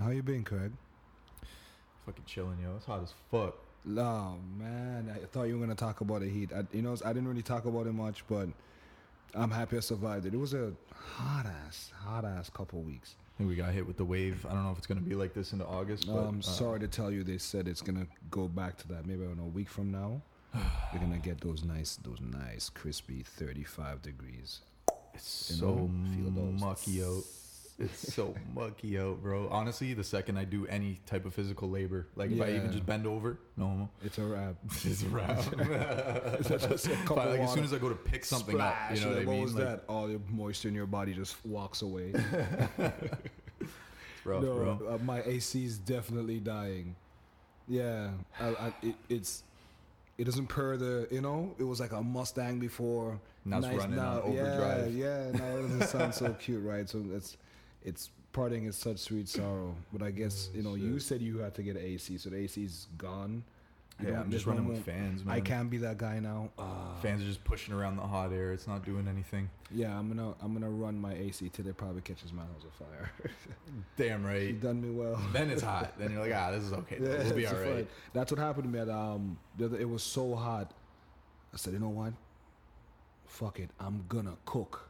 How you been, Craig? Fucking chilling, yo. It's hot as fuck. Oh man, I thought you were gonna talk about the heat. I, you know, I didn't really talk about it much, but I'm happy I survived it. It was a hot ass, hot ass couple weeks. I think we got hit with the wave. I don't know if it's gonna be like this into August. But, I'm uh, sorry to tell you, they said it's gonna go back to that. Maybe in a week from now, we're gonna get those nice, those nice, crispy 35 degrees. It's you so know, feel those. mucky out. It's so mucky out, bro. Honestly, the second I do any type of physical labor, like if I Yeah. even just bend over, no homo. It's a wrap. It's a wrap. It's just a couple But, like as soon as I go to pick something up, you know what I mean? was Like, that? All the moisture in your body just walks away. It's rough, no, bro. uh, my AC is definitely dying. Yeah, I, I, it, it's it doesn't purr the you know it was like a Mustang before. Now it's running on overdrive. Yeah, yeah. No, it doesn't sound so cute, right? So it's it's parting is such sweet sorrow. But I guess you know you said you had to get an AC, so the AC's gone. You Yeah, I'm just running with fans, man. I can't be that guy now. Ah. Fans are just pushing around the hot air. It's not doing anything. Yeah, I'm gonna I'm gonna run my AC till it probably catches my house on fire. Damn right. you done me well. Then it's hot. Then you're like, ah, this is okay. Yeah, we'll be all right. That's what happened to me. At, um, the other, it was so hot. I said, you know what? Fuck it. I'm gonna cook.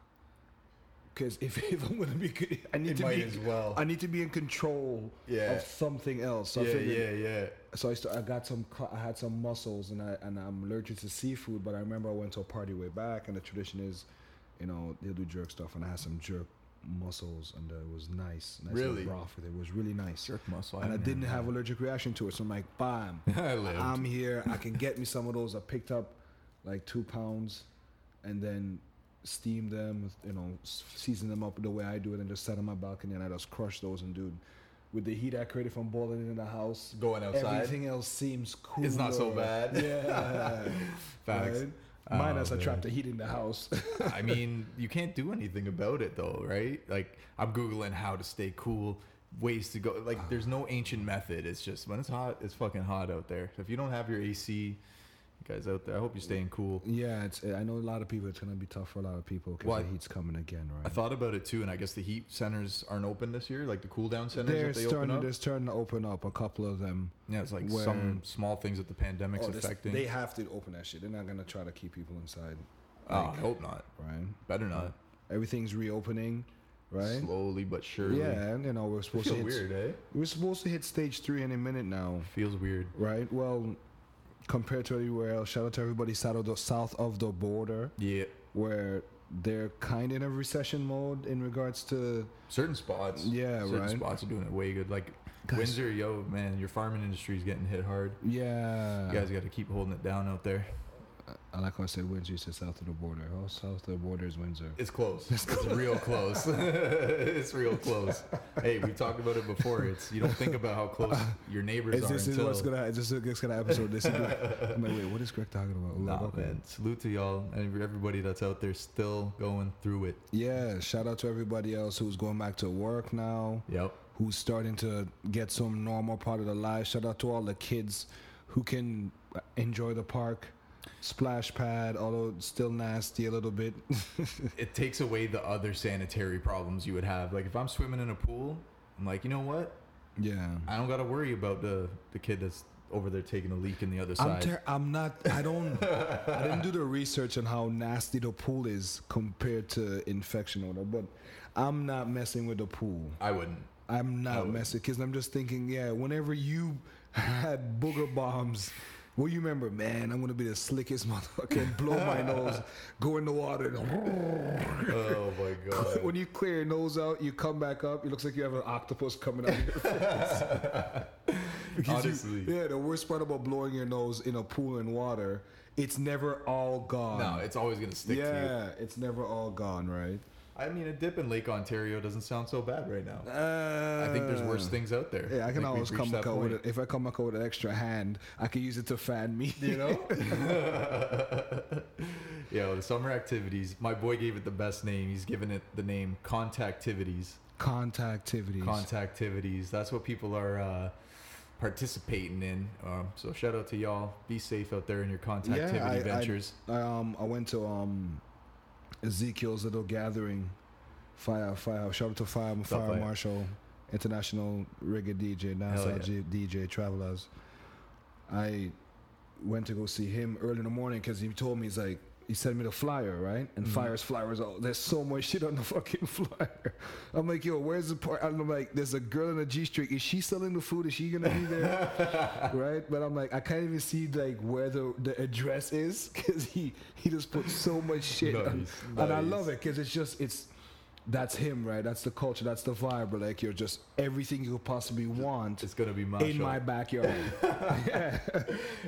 Cause if, if I'm gonna be, good I need It to be. as well. I need to be in control Yeah. of something else. So I yeah, figured- yeah, yeah. So I, st- I got some. I had some mussels, and I and I'm allergic to seafood. But I remember I went to a party way back, and the tradition is, you know, they'll do jerk stuff, and I had some jerk mussels, and uh, it was nice. nice Really? broth with it. It was really nice. Jerk muscle. And I haven't didn't have allergic reaction to it, so I'm like, bam, I. I'm here. I can get me some of those. I picked up like two pounds, and then steamed them. You know, season them up the way I do it, and just set on my balcony and I just crush those. And dude, with the heat I created from boiling it in the house, Going outside. everything else seems cool. It's not so bad. Yeah, Facts. right? Oh, Minus I trapped the heat in the house. I mean, you can't do anything about it though, right? Like I'm googling how to stay cool, ways to go. Like there's no ancient method. It's just when it's hot, it's fucking hot out there. If you don't have your AC, guys out there, I hope you're staying cool. yeah, it's. I know a lot of people. It's gonna be tough for a lot of people because Why? the heat's coming again, right? I thought about it too, and I guess the heat centers aren't open this year, like the cool down centers They're they open starting. up. They're starting to open up a couple of them. Yeah, it's like where- some small things that the pandemic's Oh, affecting. they have to open that shit. They're not gonna try to keep people inside, oh, I hope not. right? Better not. Everything's reopening, right? Slowly but surely. Yeah, and you know we're supposed to hit. weird, eh? We're supposed to hit stage three any minute now, Feels weird. right? Well, compared to everywhere else, shout out to everybody south of the south of the border, Yeah. where they're kind of in a recession mode in regards to Certain spots. Yeah, certain right. spots are doing it way good. Like Guys- Windsor, yo, man, your farming industry is getting hit hard. yeah. You guys got to keep holding it down out there. I like how I said Windsor. You said south of the border. Oh, south of the border is Windsor. It's close. It's, real close. it's real close. Hey, we talked about it before. It's you don't think about how close your neighbors Is are this is what's gonna? Is this this gonna episode? This is I'm like, wait, what is Greg talking about? Like, Nah, okay. man. Salute to y'all and everybody that's out there still going through it. Yeah, shout out to everybody else who's going back to work now, Yep. who's starting to get some normal part of their life. Shout out to all the kids who can enjoy the park, splash pad, although still nasty a little bit. It takes away the other sanitary problems you would have. Like if I'm swimming in a pool, I'm like, you know what? yeah. I don't got to worry about the the kid that's over there taking a leak in the other I'm, side. ter- I'm not. I don't. I didn't do the research on how nasty the pool is compared to infection odor, but I'm not messing with the pool. I wouldn't. I'm not messing because I'm just thinking, yeah, whenever you had booger bombs, well, you remember, man, I'm gonna be the slickest motherfucker blow my nose, go in the water. and- Oh my god. when you clear your nose out, you come back up, it looks like you have an octopus coming out of your face. Because you- Honestly. yeah, the worst part about blowing your nose in a pool in water, it's never all gone. no, it's always gonna stick to yeah, it's never all gone, right? I mean, a dip in Lake Ontario doesn't sound so bad right now. Uh, I think there's worse things out there. Yeah, I can think always come reached back that out with it. If I come up with an extra hand, I can use it to fan me. You know? Yo, the summer activities. My boy gave it the best name. He's given it the name Contactivities. Contactivities. Contactivities. That's what people are uh, participating in. Um, so shout out to y'all. Be safe out there in your contactivity I, ventures. I, um, I went to um, Ezekiel's little gathering. Fire, fire! Shout out to Fire, Fire Fire. Marshal. international reggae DJ, dancehall yeah. DJ, Travelers. I went to go see him early in the morning because he told me he's like he sent me the flyer, right? And Mm-hmm. flyers, flyers. Oh, there's so much shit on the fucking flyer. I'm like, yo, where's the part? I'm like, there's a girl in a G string. Is she selling the food? Is she gonna be there? right? But I'm like, I can't even see like where the the address is because he he just put so much shit, on- Nice, and I love it because it's just it's. That's him, right? That's the culture. That's the vibe. Like, you're just everything you could possibly want It's gonna be my in show. my backyard. yeah.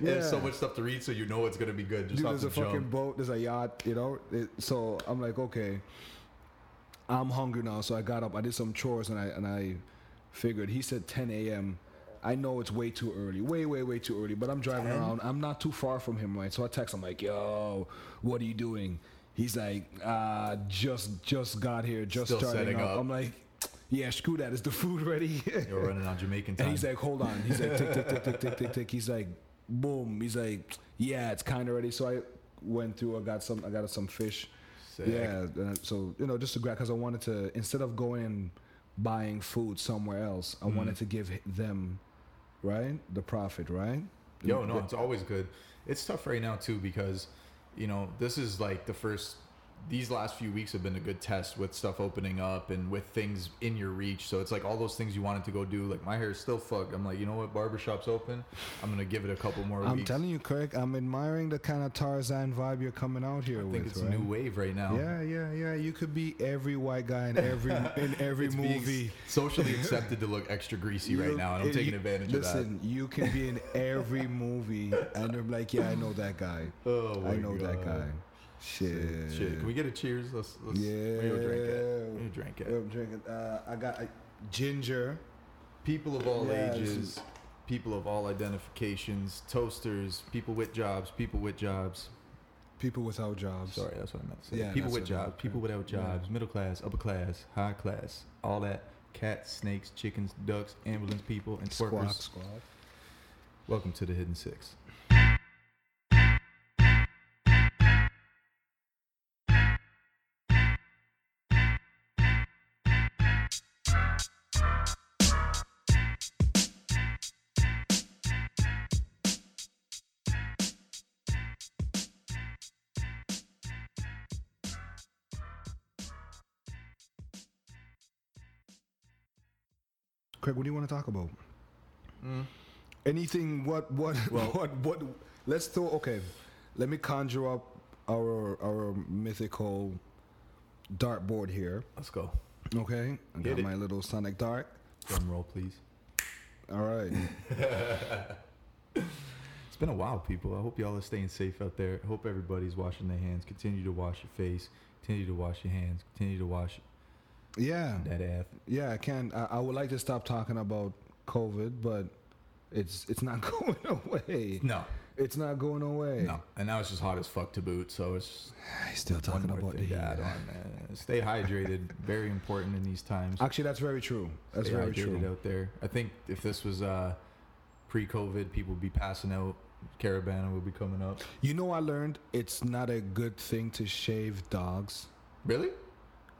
There's so much stuff to read, so you know it's gonna be good. Just Dude, there's the a fucking boat, there's a yacht, you know. It, so I'm like, okay, I'm hungry now. So I got up, I did some chores, and I and I figured. He said 10 a.m. I know it's way too early, way, way, way too early. But I'm driving 10? around. I'm not too far from him, right? So I text him like, "Yo, what are you doing?" He's like, "Uh, just just got here, just Still starting setting up. up. I'm like, "Yeah, screw that. Is the food ready?" You're running on Jamaican time. And he's like, hold on. He's like, tick, tick, tick, tick, tick, tick, tick. He's like, boom. He's like, yeah, it's kind of ready. So I went through. I got some. I got some fish. Sick. Yeah. and so you know, just to grab because I wanted to instead of going and buying food somewhere else, I Mm. wanted to give them, right, the profit, right. Yo, no, it's always good. It's tough right now too because, you know, this is like the first. These last few weeks have been a good test with stuff opening up and with things in your reach. So it's like all those things you wanted to go do. Like my hair is still fucked. I'm like, you know what? Barbershop's open. I'm gonna give it a couple more I'm weeks. telling you, Craig. I'm admiring the kind of Tarzan vibe you're coming out here I with. think it's right? a new wave right now. Yeah, yeah, yeah. You could be every white guy in every in every movie. socially accepted to look extra greasy right now, and I'm it- taking you- advantage listen, you can be in every movie, and they're like, "Yeah, I know that guy. Oh I know that guy." Shit. Shit, can we get a cheers? Let's, let's Yeah. Go drink it. Me drink it. I'm drinking. Uh, I got uh, ginger. People of all Yeah, ages, people of all identifications, toasters, people with jobs, people with jobs. People without jobs. Sorry, that's what I meant to say. Yeah, people with jobs, people without yeah. jobs, middle class, upper class, high class, all that. Cats, snakes, chickens, ducks, ambulance people, and twerkers. squawk. Welcome to the Hidden Six. Craig, what do you want to talk about? Mm. Anything? What? What? Well- what? What? Let's throw. Okay, let me conjure up our our mythical dartboard here. Let's go. Okay, I Hit got it. my little sonic dart. Drum roll, please. All right. It's been a while, people. I hope y'all are staying safe out there. I hope everybody's washing their hands. Continue to wash your face. Continue to wash your hands. Continue to wash Yeah. that ass. Yeah, I can. I, I would like to stop talking about COVID, but it's it's not going away. No, It's not going away. no. And now it's just hot as fuck to boot. So it's still talking about the heat. on, man. Stay hydrated. Very important in these times. Actually, that's very true. That's Stay very hydrated true. out there. I think if this was uh, pre-COVID, people would be passing out. Caravana would be coming up. You know, I learned it's not a good thing to shave dogs. Really?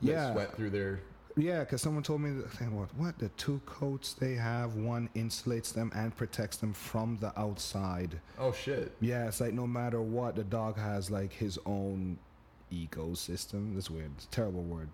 Yeah. sweat through their. Yeah, because someone told me what what the two coats they have, one insulates them and protects them from the outside. Oh shit. Yeah, it's like no matter what, the dog has like his own ecosystem. That's weird. It's a terrible word.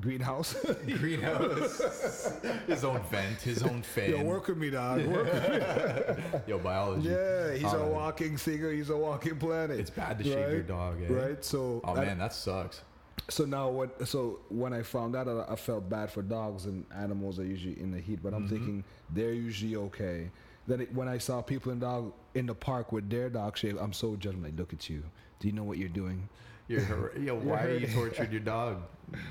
Greenhouse. Greenhouse. his own vent. His own fan. Yo, work with me, dog. Work with me. Yo, biology. Yeah, he's a walking singer. He's a walking planet. It's bad to shave your dog, eh? Right. So Oh I- man, that sucks. So now what? So when I found out, I, I felt bad for dogs and animals are usually in the heat, but I'm Mm-hmm. thinking they're usually okay. Then it, when I saw people in dog in the park with their dog shaved I'm so judging. Like, look at you. Do you know what you're doing? You're, yo, why are you torturing your dog?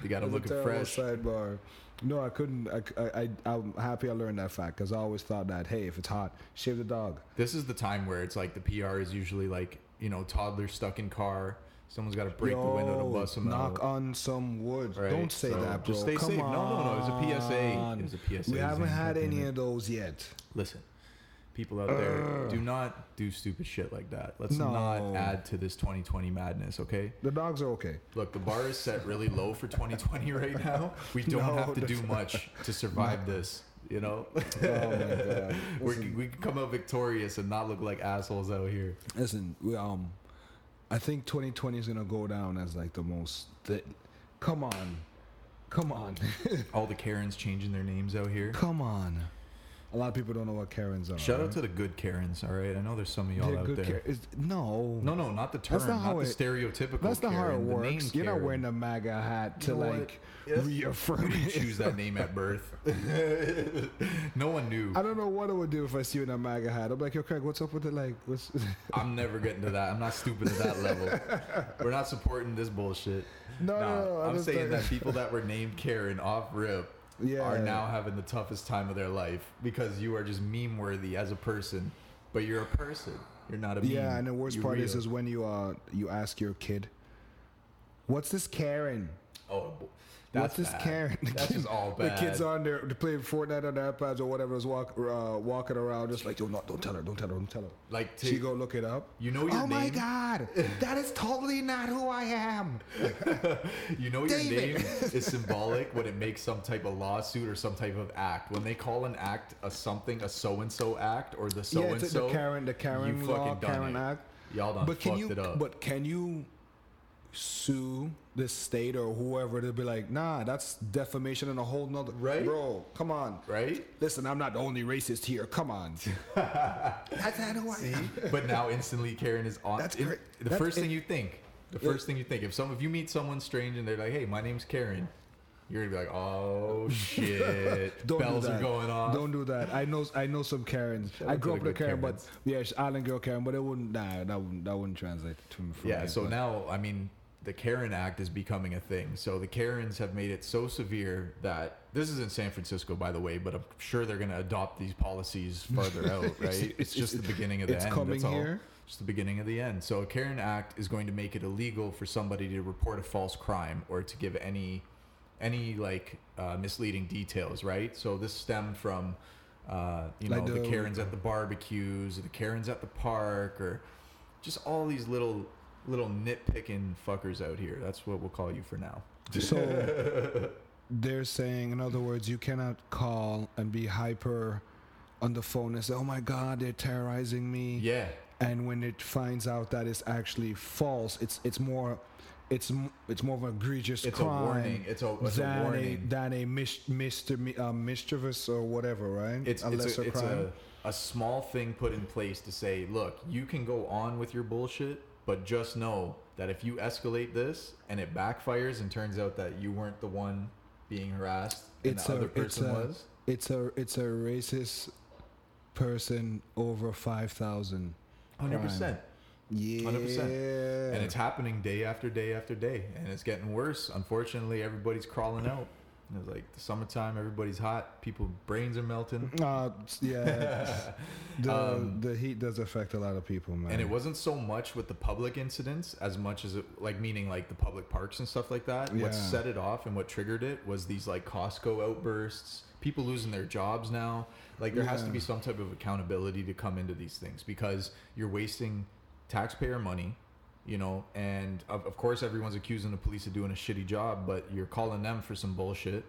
You gotta look a looking terrible fresh. Sidebar. No, I couldn't. I, I, I, am happy I learned that fact because I always thought that hey, if it's hot, shave the dog. This is the time where it's like the PR is usually like you know toddler stuck in car. Someone's got to break the window to Yo, bust them knock out. on some wood. Right, Don't say so that, bro. just stay Come safe. No, no, no, it was a PSA. on. It a PSA, We haven't had any of those yet. Listen, people out there, do not do stupid shit like that. Let's No. not add to this 2020 madness, okay? The dogs are okay. Look, the bar is set really low for 2020 right now. We don't No, have to do much to survive this. You know, Oh my god. Listen, can, we can come out victorious and not look like assholes out here. listen, we, um, I think 2020 is gonna go down as like the most. Th- come on, come on, All the Karens changing their names out here. come on. A lot of people don't know what Karens are. Shout out right? to the good Karens. All right, I know there's some of y'all They're out there. Kar- is- no, No, no, not the term, That's not not, the it- stereotypical. That's not how it works. You're not wearing the MAGA hat to You know like Yes. reaffirm You choose that name at birth. no one knew. I don't know what I would do if I see you in a MAGA hat. I'm like, yo, Craig, what's up with it? Like, what's? I'm never getting to that. I'm not stupid to that level. We're not supporting this bullshit. no, no, no. I I'm saying that people that were named Karen off rip Yeah. are now having the toughest time of their life because you are just meme worthy as a person, but you're a person. You're not a meme. Yeah, and the worst You're part is, real. is when you uh you ask your kid, "What's this Karen?" oh, bo- What's that's this. Karen? That's just all bad. The kids on there playing Fortnite on their iPads or whatever, is walk, uh, walking around just like, "Yo, no, don't tell her, don't tell her, don't tell her." like to, She go look it up. you know your name. oh my. God, that is totally not who I am. You know your David. name is symbolic when it makes some type of lawsuit or some type of act. When they call an act a something, a so and so act or the so yeah, and it's so, the Karen, the Karen you law, done Karen it. Act. Y'all done But can fucked you? it up. But can you sue the state or whoever to be like, nah, that's defamation and a whole nother. Right? bro? Come on. right? Listen, I'm not the only racist here. Come on. that's not who I See, but now instantly Karen is on. That's great. The That's- first it- thing you think, the it- first thing you think, if some if you meet someone strange and they're like, "Hey, my name's Karen," you're gonna be like, "Oh shit, Don't bells do that. are going off." Don't do that. I know. I know some Karens. I grew up with a Karen, Karens. but yeah, Island girl Karen, but it wouldn't. Nah, that wouldn't. That wouldn't translate to me. For Yeah, me, so but- now I mean the Karen Act is becoming a thing. So the Karens have made it so severe that this is in San Francisco, by the way, but I'm sure they're going to adopt these policies farther out, right? It's- It's, just the beginning of the it's end. It's coming that's all. here? Just the beginning of the end. So a Karen Act is going to make it illegal for somebody to report a false crime or to give any any like uh, misleading details, right? So this stemmed from uh, you know the- Karens at the barbecues, or the Karens at the park, or just all these little little nitpicking fuckers out here. That's what we'll call you for now. So they're saying, in other words, you cannot call and be hyper on the phone and say, "Oh my God, they're terrorizing me." Yeah, And when it finds out that it's actually false, it's it's more, it's it's more of an egregious it's a crime warning. It's a it's than a, warning. than a mis- mister uh, mischievous or whatever, right? It's a it's lesser a, it's a a small thing put in place to say, look, you can go on with your bullshit, but just know that if you escalate this and it backfires and turns out that you weren't the one being harassed and It's the a- other it's person a- was, It's a it's a racist person over five thousand. hundred percent. Yeah, 100%. And it's happening day after day after day, and it's getting worse. Unfortunately, everybody's crawling out. And It's like the summertime, everybody's hot. People brains are melting. Uh, yeah, the Um, the heat does affect a lot of people, man. And it wasn't so much with the public incidents as much as it, like, meaning like the public parks and stuff like that. What set it off and what triggered it was these like Costco outbursts, people losing their jobs now. Like, there has to be some type of accountability to come into these things because you're wasting taxpayer money, you know, and of, of course, everyone's accusing the police of doing a shitty job, but you're calling them for some bullshit.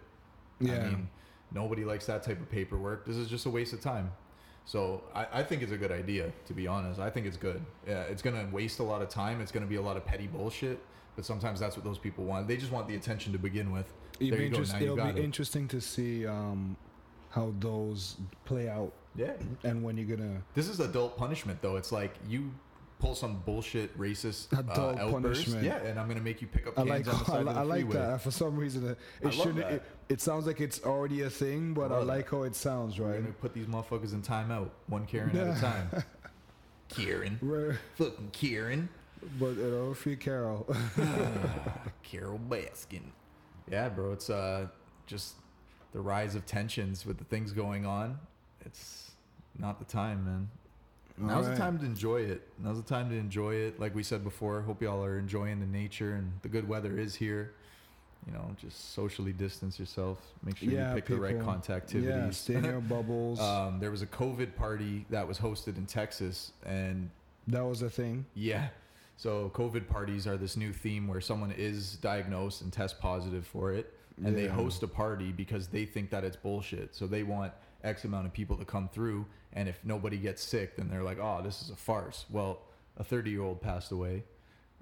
Yeah. I mean, nobody likes that type of paperwork. This is just a waste of time. So I, I think it's a good idea, to be honest. I think it's good. Yeah, it's gonna waste a lot of time. It's gonna be a lot of petty bullshit. But sometimes that's what those people want. They just want the attention to begin with. It'll there be, interest- it'll be it. interesting to see um, how those play out Yeah. and when you're gonna. This is adult punishment, though. It's like you pull some bullshit racist uh, Adult outburst. punishment. Yeah, and I'm gonna make you pick up I cans like on the I, side li- of the I like freeway. that. For some reason, it, it shouldn't. It, it sounds like it's already a thing, but I love like how it sounds, We're right? gonna put these motherfuckers in timeout, one Karen at a time. Karen, Right. fucking Karen. But you know, free Carole. Carole Baskin. Yeah, bro, it's uh just the rise of tensions with the things going on. It's not the time, man. Now's Alright. the time to enjoy it. Now's the time to enjoy it. Like we said before, hope y'all are enjoying the nature and the good weather is here. You know, just socially distance yourself. Make sure Yeah, you pick the right people- contact Yeah, stay in your bubbles. um, there was a COVID party that was hosted in Texas, and that was a thing. yeah. So COVID parties are this new theme where someone is diagnosed and test positive for it, and they host a party because they think that it's bullshit. So they want X amount of people to come through, and if nobody gets sick, then they're like, oh, this is a farce. Well, a 30 year old passed away,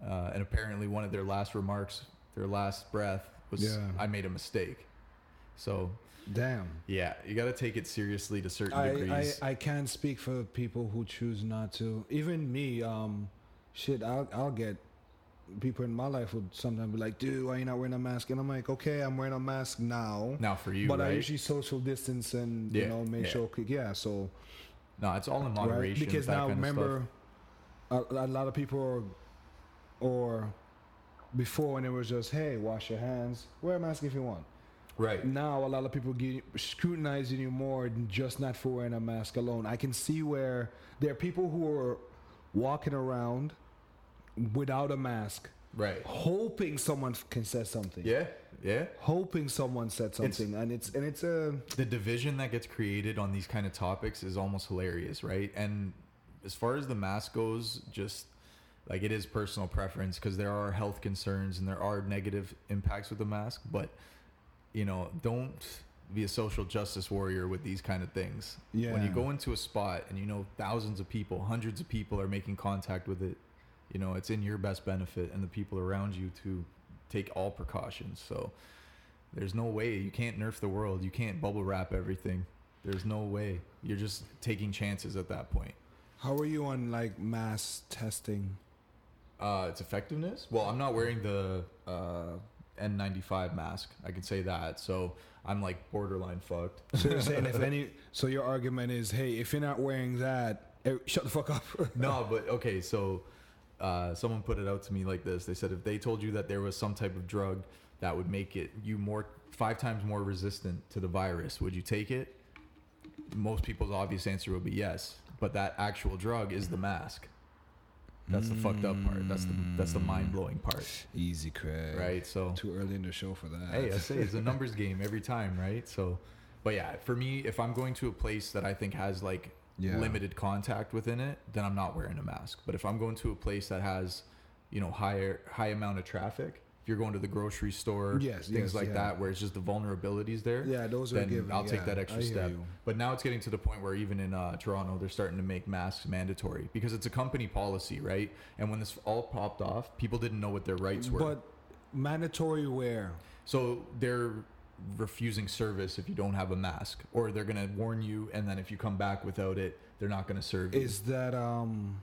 uh, and apparently one of their last remarks, their last breath was, Yeah. "I made a mistake." So Damn. yeah, you got to take it seriously to certain I, I, degrees. I can't speak for people who choose not to. Even me, um, shit, I'll, I'll get people in my life would sometimes be like, dude, why you not wearing a mask? And I'm like, okay, I'm wearing a mask now. now for you, but I right? usually social distance and, Yeah, you know, make yeah. sure, yeah, so. No, it's all in moderation. right? Because now kind of stuff. remember, a, a lot of people are, or before when it was just, hey, wash your hands, wear a mask if you want. right? Now a lot of people get scrutinizing you more than just not for wearing a mask alone. I can see where there are people who are walking around without a mask, Right. hoping someone can say something. Yeah, yeah. Hoping someone said something, and it's and it's a the division that gets created on these kind of topics is almost hilarious, right? And as far as the mask goes, just like it is personal preference because there are health concerns and there are negative impacts with the mask, but you know, don't be a social justice warrior with these kind of things. Yeah. When you go into a spot and you know thousands of people, hundreds of people are making contact with it, you know, it's in your best benefit and the people around you to take all precautions. So there's no way you can't nerf the world. You can't bubble wrap everything. There's no way. You're just taking chances at that point. How are you on like mass testing? Uh, its effectiveness. Well, I'm not wearing the uh, N95 mask. I can say that. So I'm like borderline fucked. So you're saying if any, so your argument is, hey, if you're not wearing that, eh, shut the fuck up. no, but okay. So uh, someone put it out to me like this. They said if they told you that there was some type of drug that would make it you more five times more resistant to the virus, would you take it? Most people's obvious answer would be yes. But that actual drug is the mask. That's the fucked up part. That's the that's the mind blowing part, Easy, Craig. right? So Too early in the show for that. hey, I say it's a numbers game every time, right? So, but yeah, for me, if I'm going to a place that I think has like Yeah. limited contact within it, then I'm not wearing a mask. But if I'm going to a place that has, you know, higher high amount of traffic, if you're going to the grocery store, Yes, things yes, like yeah. that, where it's just the vulnerabilities there, Yeah, those are then given. I'll take that extra step. you. But now it's getting to the point where even in uh, Toronto, they're starting to make masks mandatory because it's a company policy, right? And when this all popped off, people didn't know what their rights were. But mandatory wear. So they're refusing service if you don't have a mask, or they're gonna warn you, and then if you come back without it, they're not gonna serve you. Is that um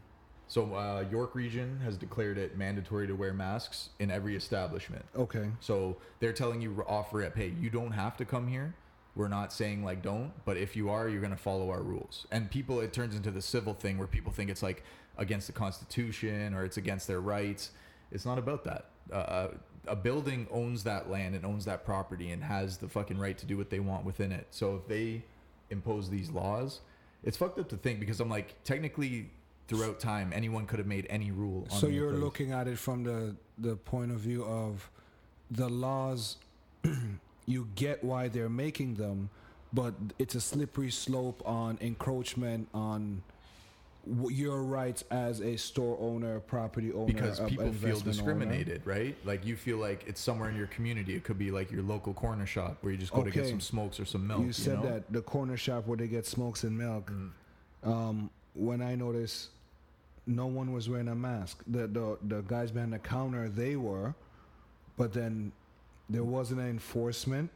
So uh, York Region has declared it mandatory to wear masks in every establishment. okay? So they're telling you off rip, hey, you don't have to come here. We're not saying like don't, but if you are, you're gonna follow our rules. And people, it turns into the civil thing where people think it's like against the Constitution or it's against their rights. It's not about that. Uh, a building owns that land and owns that property and has the fucking right to do what they want within it. So if they impose these laws, it's fucked up to think because I'm like technically throughout time anyone could have made any rule. On So you're place. looking at it from the the point of view of the laws. you get why they're making them, but it's a slippery slope on encroachment on your rights as a store owner, property owner, because people feel investment owner. discriminated, right? Like you feel like it's somewhere in your community. It could be like your local corner shop where you just go to get some smokes or some milk. you said know? that the corner shop where they get smokes and milk. Mm. Um, when I noticed no one was wearing a mask, the the the guys behind the counter they were, but then there wasn't an enforcement.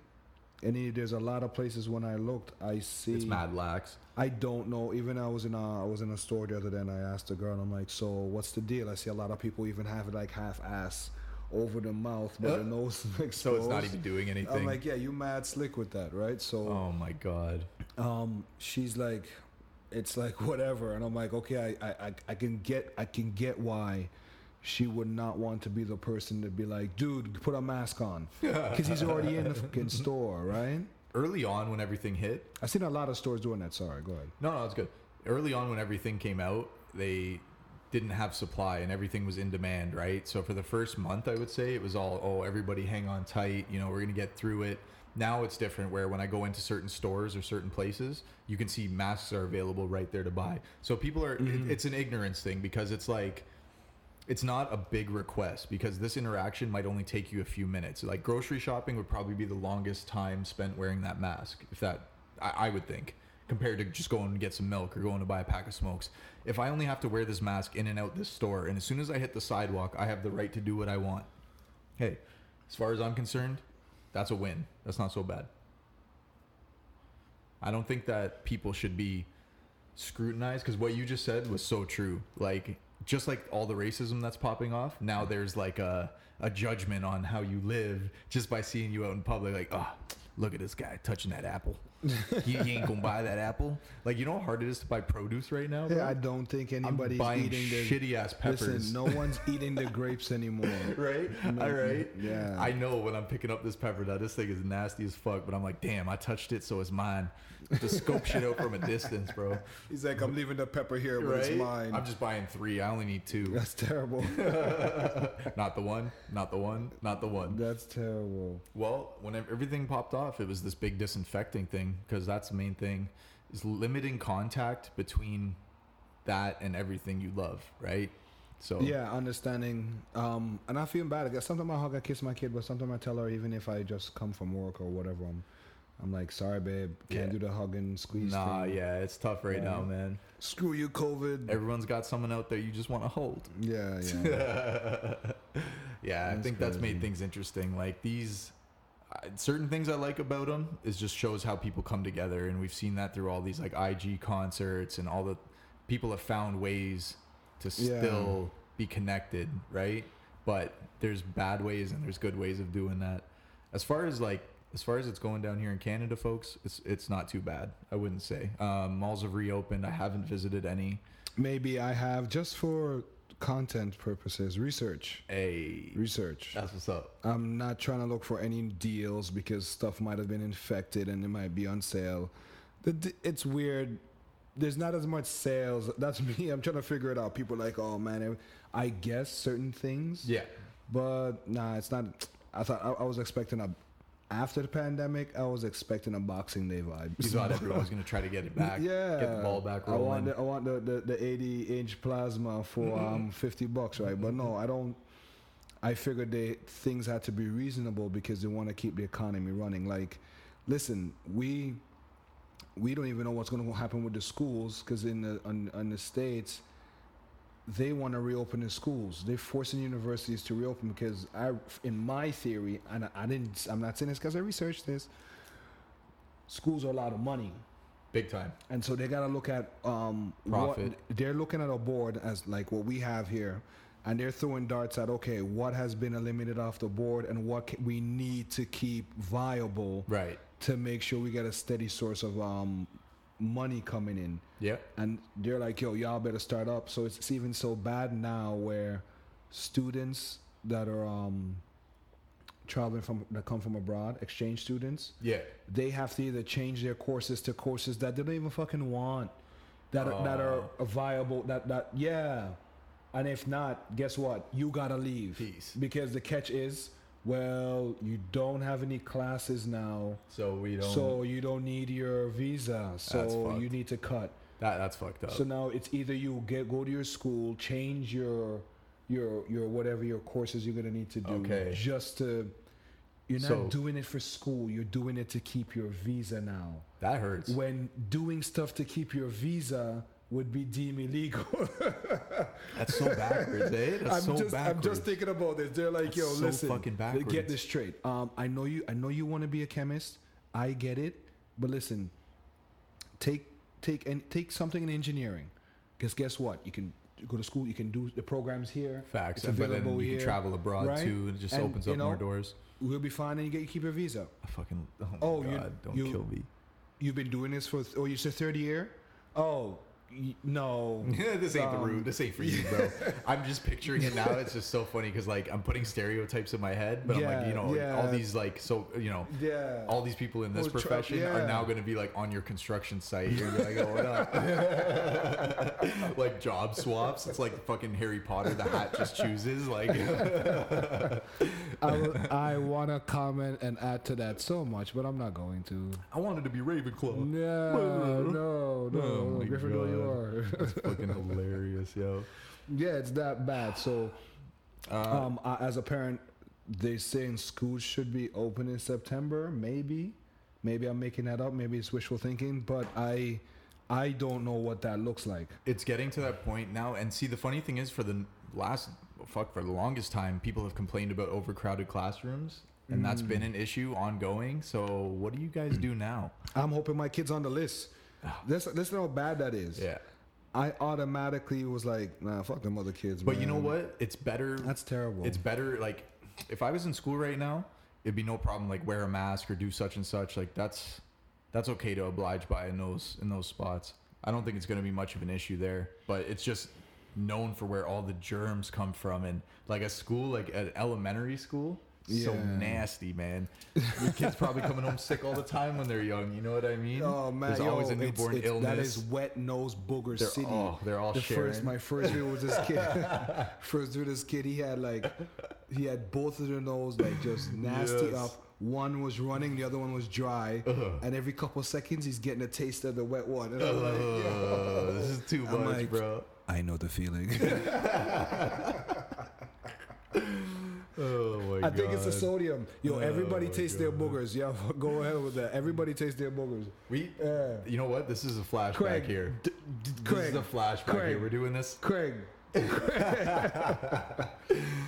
And it- there's a lot of places when I looked, I see. It's mad lax. I don't know. Even I was in a I was in a store the other day and I asked the girl, and I'm like, so what's the deal? I see a lot of people even have it like half ass over the mouth, but Uh, the nose is exposed. So it's not even doing anything. I'm like, yeah, you mad slick with that, right? So oh my god. um, she's like, it's like whatever, and I'm like, okay, I, I, I can get, I can get why she would not want to be the person to be like, dude, put a mask on, because he's already in the fucking store, right? Early on, when everything hit, I've seen a lot of stores doing that. Sorry, go ahead. no, no, it's good. Early on, when everything came out, they didn't have supply and everything was in demand, right? So for the first month, I would say it was all, oh, everybody hang on tight. You know, we're gonna get through it. Now it's different where when I go into certain stores or certain places, you can see masks are available right there to buy. So people are, it, mm-hmm. it's an ignorance thing because it's like, it's not a big request because this interaction might only take you a few minutes. Like grocery shopping would probably be the longest time spent wearing that mask, if that, I, I would think. compared to just going to get some milk or going to buy a pack of smokes. If I only have to wear this mask in and out this store, and as soon as I hit the sidewalk, I have the right to do what I want. Hey, as far as I'm concerned, that's a win. That's not so bad. I don't think that people should be scrutinized because what you just said was so true. Like, just like all the racism that's popping off, now there's like a, a judgment on how you live just by seeing you out in public. Like, oh, look at this guy touching that apple. He, he ain't gonna buy that apple. Like, you know how hard it is to buy produce right now? Bro? Yeah, I don't think anybody's eating the shitty ass peppers. Listen, no one's eating the grapes anymore. right? All right. Yeah. I know when I'm picking up this pepper that this thing is nasty as fuck, but I'm like, damn, I touched it, so it's mine. To scope shit out from a distance, bro. He's like, I'm leaving the pepper here, but Right? it's mine. I'm just buying three. I only need two. That's terrible. not the one. Not the one. Not the one. That's terrible. Well, when everything popped off, it was this big disinfecting thing because that's the main thing is limiting contact between that and everything you love, right? So Yeah, understanding. Um, and I feel bad. I guess sometimes I hug, I kiss my kid, but sometimes I tell her, even if I just come from work or whatever, I'm, I'm like, sorry, babe, can't Yeah. do the hug and squeeze Nah, thing. yeah, it's tough right Yeah. now, man. Screw you, COVID. Everyone's got someone out there you just want to hold. yeah, yeah. yeah, I That's think that's made things interesting. Like these certain things I like about them is just shows how people come together, and we've seen that through all these like IG concerts and all the people have found ways to Yeah. still be connected, right? But there's bad ways and there's good ways of doing that. As far as like as far as it's going down here in Canada, folks, it's it's not too bad. I wouldn't say um, malls have reopened. I haven't visited any. Maybe I have just for content purposes, research. A Research. that's what's up. I'm not trying to look for any deals because stuff might have been infected and it might be on sale. It's weird. There's not as much sales. That's me. I'm trying to figure it out. People are like, oh man, I guess certain things. Yeah, But nah, it's not. I thought I, I was expecting a. After the pandemic, I was expecting a Boxing Day vibe. you thought everyone was gonna try to get it back. Yeah, get the ball back I want rolling. the, I want the, the, the 80 inch plasma for um 50 bucks, right? But no, I don't. I figured they things had to be reasonable because they want to keep the economy running. Like, listen, we we don't even know what's going to happen with the schools because in the on, on the states they want to reopen the schools. They're forcing universities to reopen because I, in my theory, and I, I didn't. I'm not saying this because I researched this. Schools are a lot of money. Big time. And so they got to look at um, Profit. What, they're looking at a board as like what we have here, and they're throwing darts at okay, what has been eliminated off the board, and what ca- we need to keep viable Right. to make sure we get a steady source of um, money coming in. Yeah. And they're like, yo, y'all better start up. So it's, it's even so bad now where students that are um, traveling from that come from abroad, exchange students, Yeah. they have to either change their courses to courses that they don't even fucking want, that are, that are Oh. viable. That that yeah, and if not, guess what? You gotta leave. Peace. Because the catch is, well, you don't have any classes now, So we don't. so you don't need your visa. So you need to cut. that that's fucked up. So now it's either you get go to your school, change your your your whatever your courses you're gonna need to do Okay. just to you're not So- doing it for school, you're doing it to keep your visa now. that hurts. When doing stuff to keep your visa would be deemed illegal. That's so backwards, eh? That's I'm so just backwards. I'm just thinking about this. They're like, That's yo, so listen, fucking backwards. get this straight. Um, I know you. I know you want to be a chemist. I get it, but listen, take take and take something in engineering, because guess what? You can go to school. You can do the programs here. Facts. It's And but then available you here, can travel abroad right? too, and it just And, opens you up more doors. We'll be fine, and you get you keep your visa. I fucking. Oh, Oh, you- God! don't you- kill me. You've been doing this for. Oh, you said third year. Oh, no. this ain't the Um, route. This ain't for you, bro. I'm just picturing it now. It's just so funny because like I'm putting stereotypes in my head, but I'm like, you know, yeah. all these like so you know. Yeah. All these people in this profession are yeah. now going to be like on your construction site. You're like, oh, like job swaps. It's like fucking Harry Potter. The hat just chooses. Like, I, want to comment and add to that so much, but I'm not going to. I wanted to be Ravenclaw. No, no, no. Oh my Gryffindor, you are. fucking hilarious, yo. yeah, it's that bad. So, Uh, um, I, as a parent, they saying schools should be open in September, maybe, Maybe I'm making that up. Maybe it's wishful thinking, but I, I don't know what that looks like. it's getting to that point now and see the funny thing is for the last fuck for the longest time people have complained about overcrowded classrooms and that's been Mm. an issue ongoing so what do you guys do now I'm hoping my kid's on the list. Listen, listen how bad that is. yeah I automatically was like, nah, fuck them other kids. but you know what it's better That's terrible. it's better like if i was in school right now it'd be no problem like wear a mask or do such and such like that's that's okay to oblige by in those in those spots i don't think it's going to be much of an issue there but it's just known for where all the germs come from and like a school like an elementary school so Yeah. nasty man your kids probably coming home sick all the time when they're young you know what i mean Oh man, there's yo, always a newborn it's- illness That is wet nose booger They're- city. oh, they're all the sharing. first my first video was this kid. first video, this kid he had like he had both of their nose like just nasty Yes. up. One was running, the other one was dry, Uh-huh. and every couple of seconds he's getting a taste of the wet one. And I'm like, Ugh, this is too I'm much like, bro I know the feeling. oh my I think it's the sodium. Yo, Oh everybody tastes their God. boogers. Yeah, go ahead with that. Everybody tastes their boogers. we Yeah. You know what? This is a flashback Craig, here. d- d- this Craig, is a flashback Craig. here. We're doing this. Craig,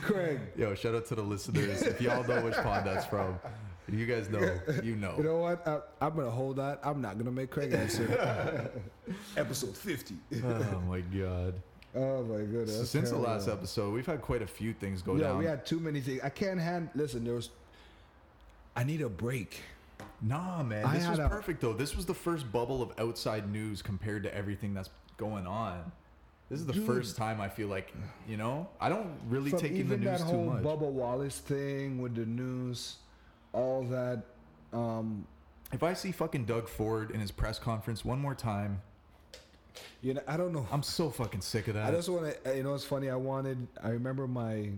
Craig. Yo, shout out to the listeners. If y'all know which pod that's from, you guys know, you know. You know what? I, I'm gonna hold that. I'm not gonna make Craig answer. Episode 50. oh my god. Oh my goodness. So since the last episode, we've had quite a few things go yeah, down. we had too many things. I can't hand. Listen, there was. I need a break. Nah, man. I This was a- perfect though. This was the first bubble of outside news compared to everything that's going on. This is the Dude. first time I feel like, you know, I don't really From take in the news that too whole much. Bubba Wallace thing with the news, all that. Um, If I see fucking Doug Ford in his press conference one more time, you know, I don't know. I'm so fucking sick of that. I just want to. You know, it's funny. I wanted. I remember my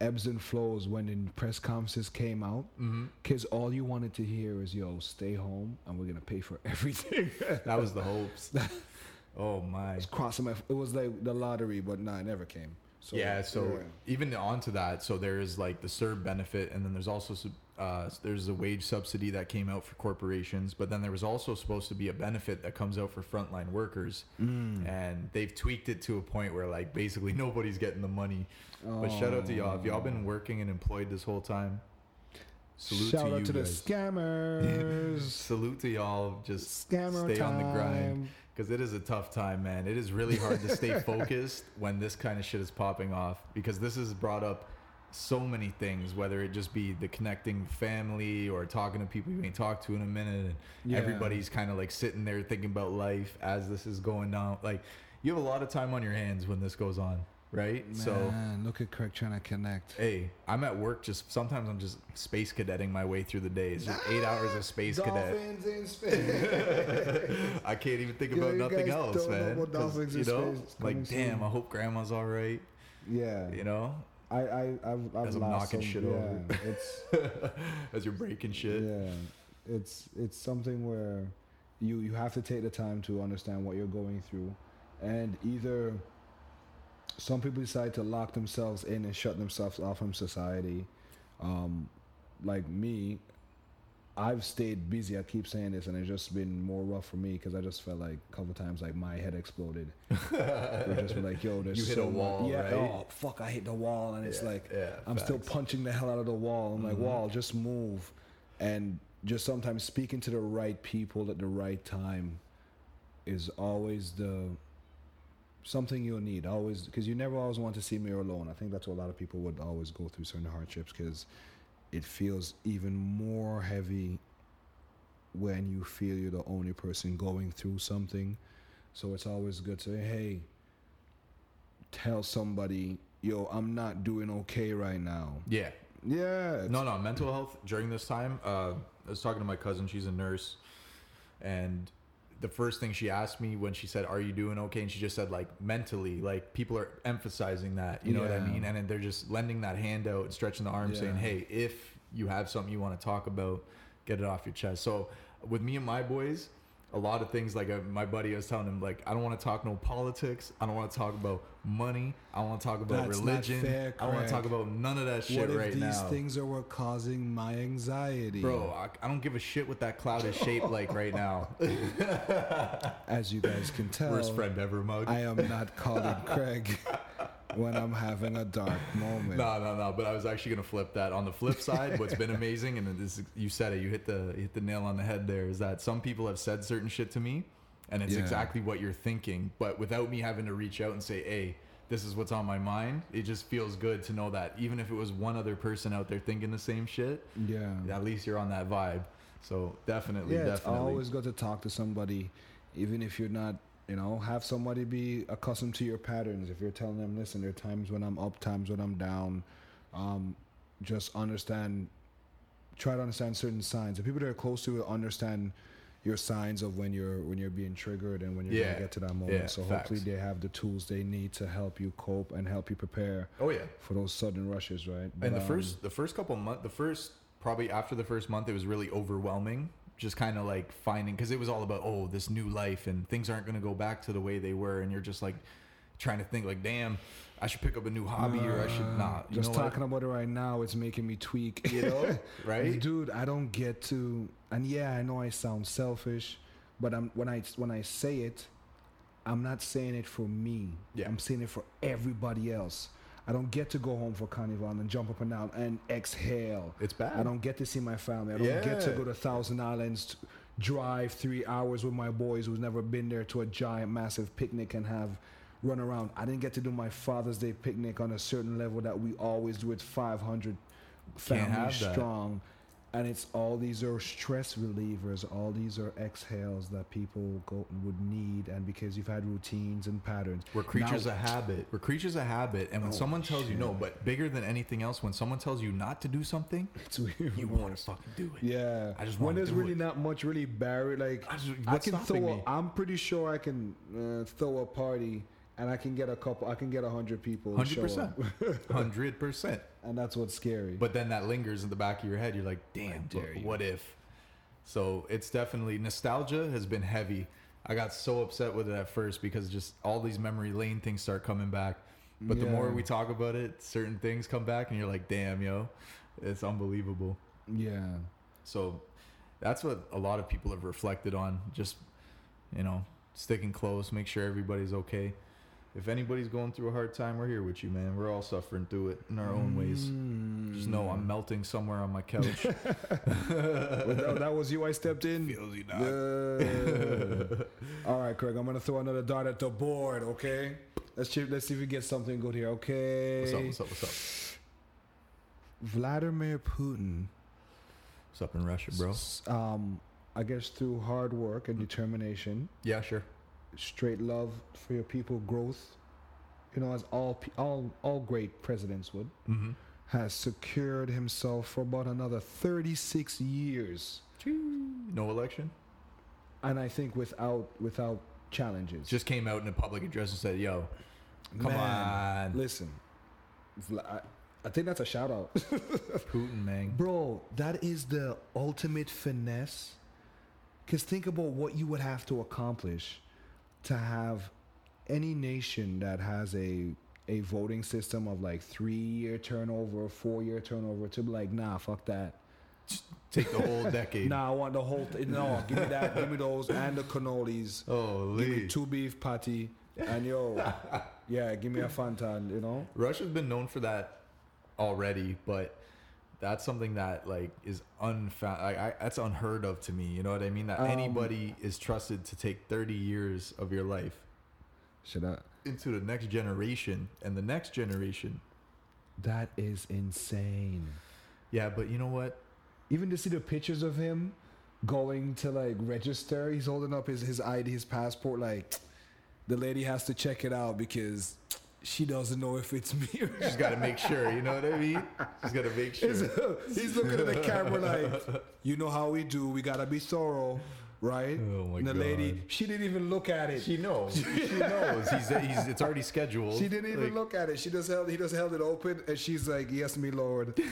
ebbs and flows when the press conferences came out. Mhm. Because all you wanted to hear is, "Yo, stay home, and we're gonna pay for everything." That was the hopes. oh my. was crossing my. It was like the lottery, but nah, it never came. So yeah, so yeah. even onto that, so there is like the CERB benefit, and then there's also uh, there's a wage subsidy that came out for corporations, but then there was also supposed to be a benefit that comes out for frontline workers, Mm. and they've tweaked it to a point where like basically nobody's getting the money. But shout out to y'all if y'all been working and employed this whole time. Salute Shout to out you to the scammers. Salute to y'all. Just Scammer stay on the grind because it is a tough time, man. It is really hard to stay focused when this kind of shit is popping off because this is brought up so many things, whether it just be the connecting family or talking to people you ain't talked to in a minute, and Yeah. everybody's kind of like sitting there thinking about life as this is going down. Like you have a lot of time on your hands when this goes on, right? So. Look at Craig trying to connect. Hey, I'm at work. Just sometimes I'm just space cadetting my way through the day. It's just eight hours of space cadet. Dolphins in space. I can't even think Yo, about nothing else, know man. about 'Cause, dolphins you know. Like damn, soon. I hope grandma's all right. yeah, You know, I, I, I've, I've As I'm lost knocking some- shit yeah, over. It's as you're breaking shit. yeah, it's it's something where you you have to take the time to understand what you're going through, and either some people decide to lock themselves in and shut themselves off from society. Um, like me, I've stayed busy. I keep saying this, and it's just been more rough for me because I just felt like a couple times like my head exploded. We're just like, yo, there's You hit so a much- wall, yeah, right? oh fuck, I hit the wall, and it's Yeah, like yeah, I'm still punching the hell out of the wall. I'm like, Mhm. wall, just move, and just sometimes speaking to the right people at the right time is always the something you'll need always because you never always want to see me alone. I think that's what a lot of people would always go through certain hardships because it feels even more heavy when you feel you're the only person going through something. So it's always good to hey, tell somebody, yo, I'm not doing okay right now. Yeah. Yeah. No, no. Mental health during this time. Uh, I was talking to my cousin. She's a nurse, and the first thing she asked me when she said, "Are you doing okay?" and she just said, like mentally, like people are emphasizing that. You know what I mean? And then they're just lending that hand out and stretching the arm, saying, "Hey, if you have something you want to talk about, get it off your chest." So with me and my boys. A lot of things. Like uh, my buddy, I was telling him, like I don't want to talk no politics. I don't want to talk about money. I want to talk about That's religion. fair, I want to talk about none of that shit what if right these now. things are what causing my anxiety? Bro, I, I don't give a shit what that cloud is shaped like right now. as you guys can tell, Worst friend ever, mug. I am not calling Craig when I'm having a dark moment. No, no, no. But I was actually gonna flip that. On the flip side, what's been amazing, and this you said it, you hit the you hit the nail on the head. There is that some people have said certain shit to me, and it's Yeah. exactly what you're thinking, but without me having to reach out and say, "Hey, this is what's on my mind." It just feels good to know that even if it was one other person out there thinking the same shit, Yeah. at least you're on that vibe. So definitely, Yeah, definitely. always good to talk to somebody, even if you're not, you know, have somebody be accustomed to your patterns. If you're telling them, listen, there are times when I'm up, times when I'm down. Um, just understand, try to understand certain signs. The people that are close to you understand your signs of when you're when you're being triggered and when you're Yeah. gonna get to that moment. Yeah, so hopefully they have the tools they need to help you cope and help you prepare oh yeah. for those sudden rushes, right? But, and the um, first the first couple months the first probably after the first month it was really overwhelming just kind of like finding because it was all about oh this new life and things aren't going to go back to the way they were and you're just like trying to think like damn i should pick up a new hobby or i should Uh, not you Just know what? talking about it right now, it's making me tweak. you know right dude? I don't get to, and yeah, I know I sound selfish, but I'm when I when I say it, I'm not saying it for me. Yeah. I'm saying it for everybody else. I don't get to go home for carnival and jump up and down and exhale. it's bad I don't get to see my family. I don't get to go to Thousand Islands, drive three hours with my boys who's never been there to a giant, massive picnic and have run around. I didn't get to do my Father's Day picnic on a certain level that we always do. It's 500 Can't have families that. And it's all these are stress relievers. All these are exhales that people go would need, and because you've had routines and patterns. we're creatures Now- of habit we're creatures of habit and when Oh, someone tells you no but bigger than anything else when someone tells you not to do something It's weird. you want to fucking do it Yeah, I just when there's really it. not much really barrier. Like I just- I can throw. A? I'm pretty sure I can uh, throw a party and I can get a couple. I can get a hundred people. 100% 100% and that's what's scary. But then that lingers in the back of your head. You're like, damn, but what if? So it's definitely nostalgia has been heavy. I got so upset with it at first because just all these memory lane things start coming back. But the more we talk about it, certain things come back, and you're like, damn, yo, it's unbelievable. yeah, So that's what a lot of people have reflected on. Just, you know, sticking close, make sure everybody's okay. If anybody's going through a hard time, we're here with you, man. We're all suffering through it in our own ways. Just know Mm. I'm melting somewhere on my couch. Well, that, that was you. I stepped in. Feels you Good. All right, Craig. I'm gonna throw another dart at the board. Okay. Let's see, let's see if we get something good here. Okay. What's up? What's up? What's up? Vladimir Putin. What's up in Russia, bro? Um, I guess through hard work and determination, Yeah, sure. Straight love for your people, growth. You know, as all all all great presidents would, Mm-hmm. has secured himself for about another 36 years, No election. and I think without without challenges. Just came out in a public address and said, "Yo, come Man, on, listen. I, I think that's a shout out. Putin, man." Bro, that is the ultimate finesse. Because think about what you would have to accomplish to have any nation that has a a voting system of like three year turnover, four year turnover to be like, nah, fuck that. Take the whole decade. Nah, I want the whole thing. No, give me that, give me those and the cannolis. Oh, Give me two beef patty. And yo, yeah, give me a Fanta, you know? Russia's been known for that already, but that's something that like is unfound. Like, I, that's unheard of to me. You know what I mean? That Um, anybody is trusted to take 30 years of your life Should I? into the next generation and the next generation. That is insane. Yeah, but you know what? even to see the pictures of him going to like register, he's holding up his his ID, his passport. Like the lady has to check it out because she doesn't know if it's me. or Just got to make sure. You know what I mean? She's got to make sure. he's looking at the camera like, you know how we do. We gotta be thorough. Right? Oh my and the God. lady, she didn't even look at it. She knows. She knows. He's, he's it's already scheduled. She didn't even Like, look at it. She just held he just held it open and she's like, Yes, me Lord.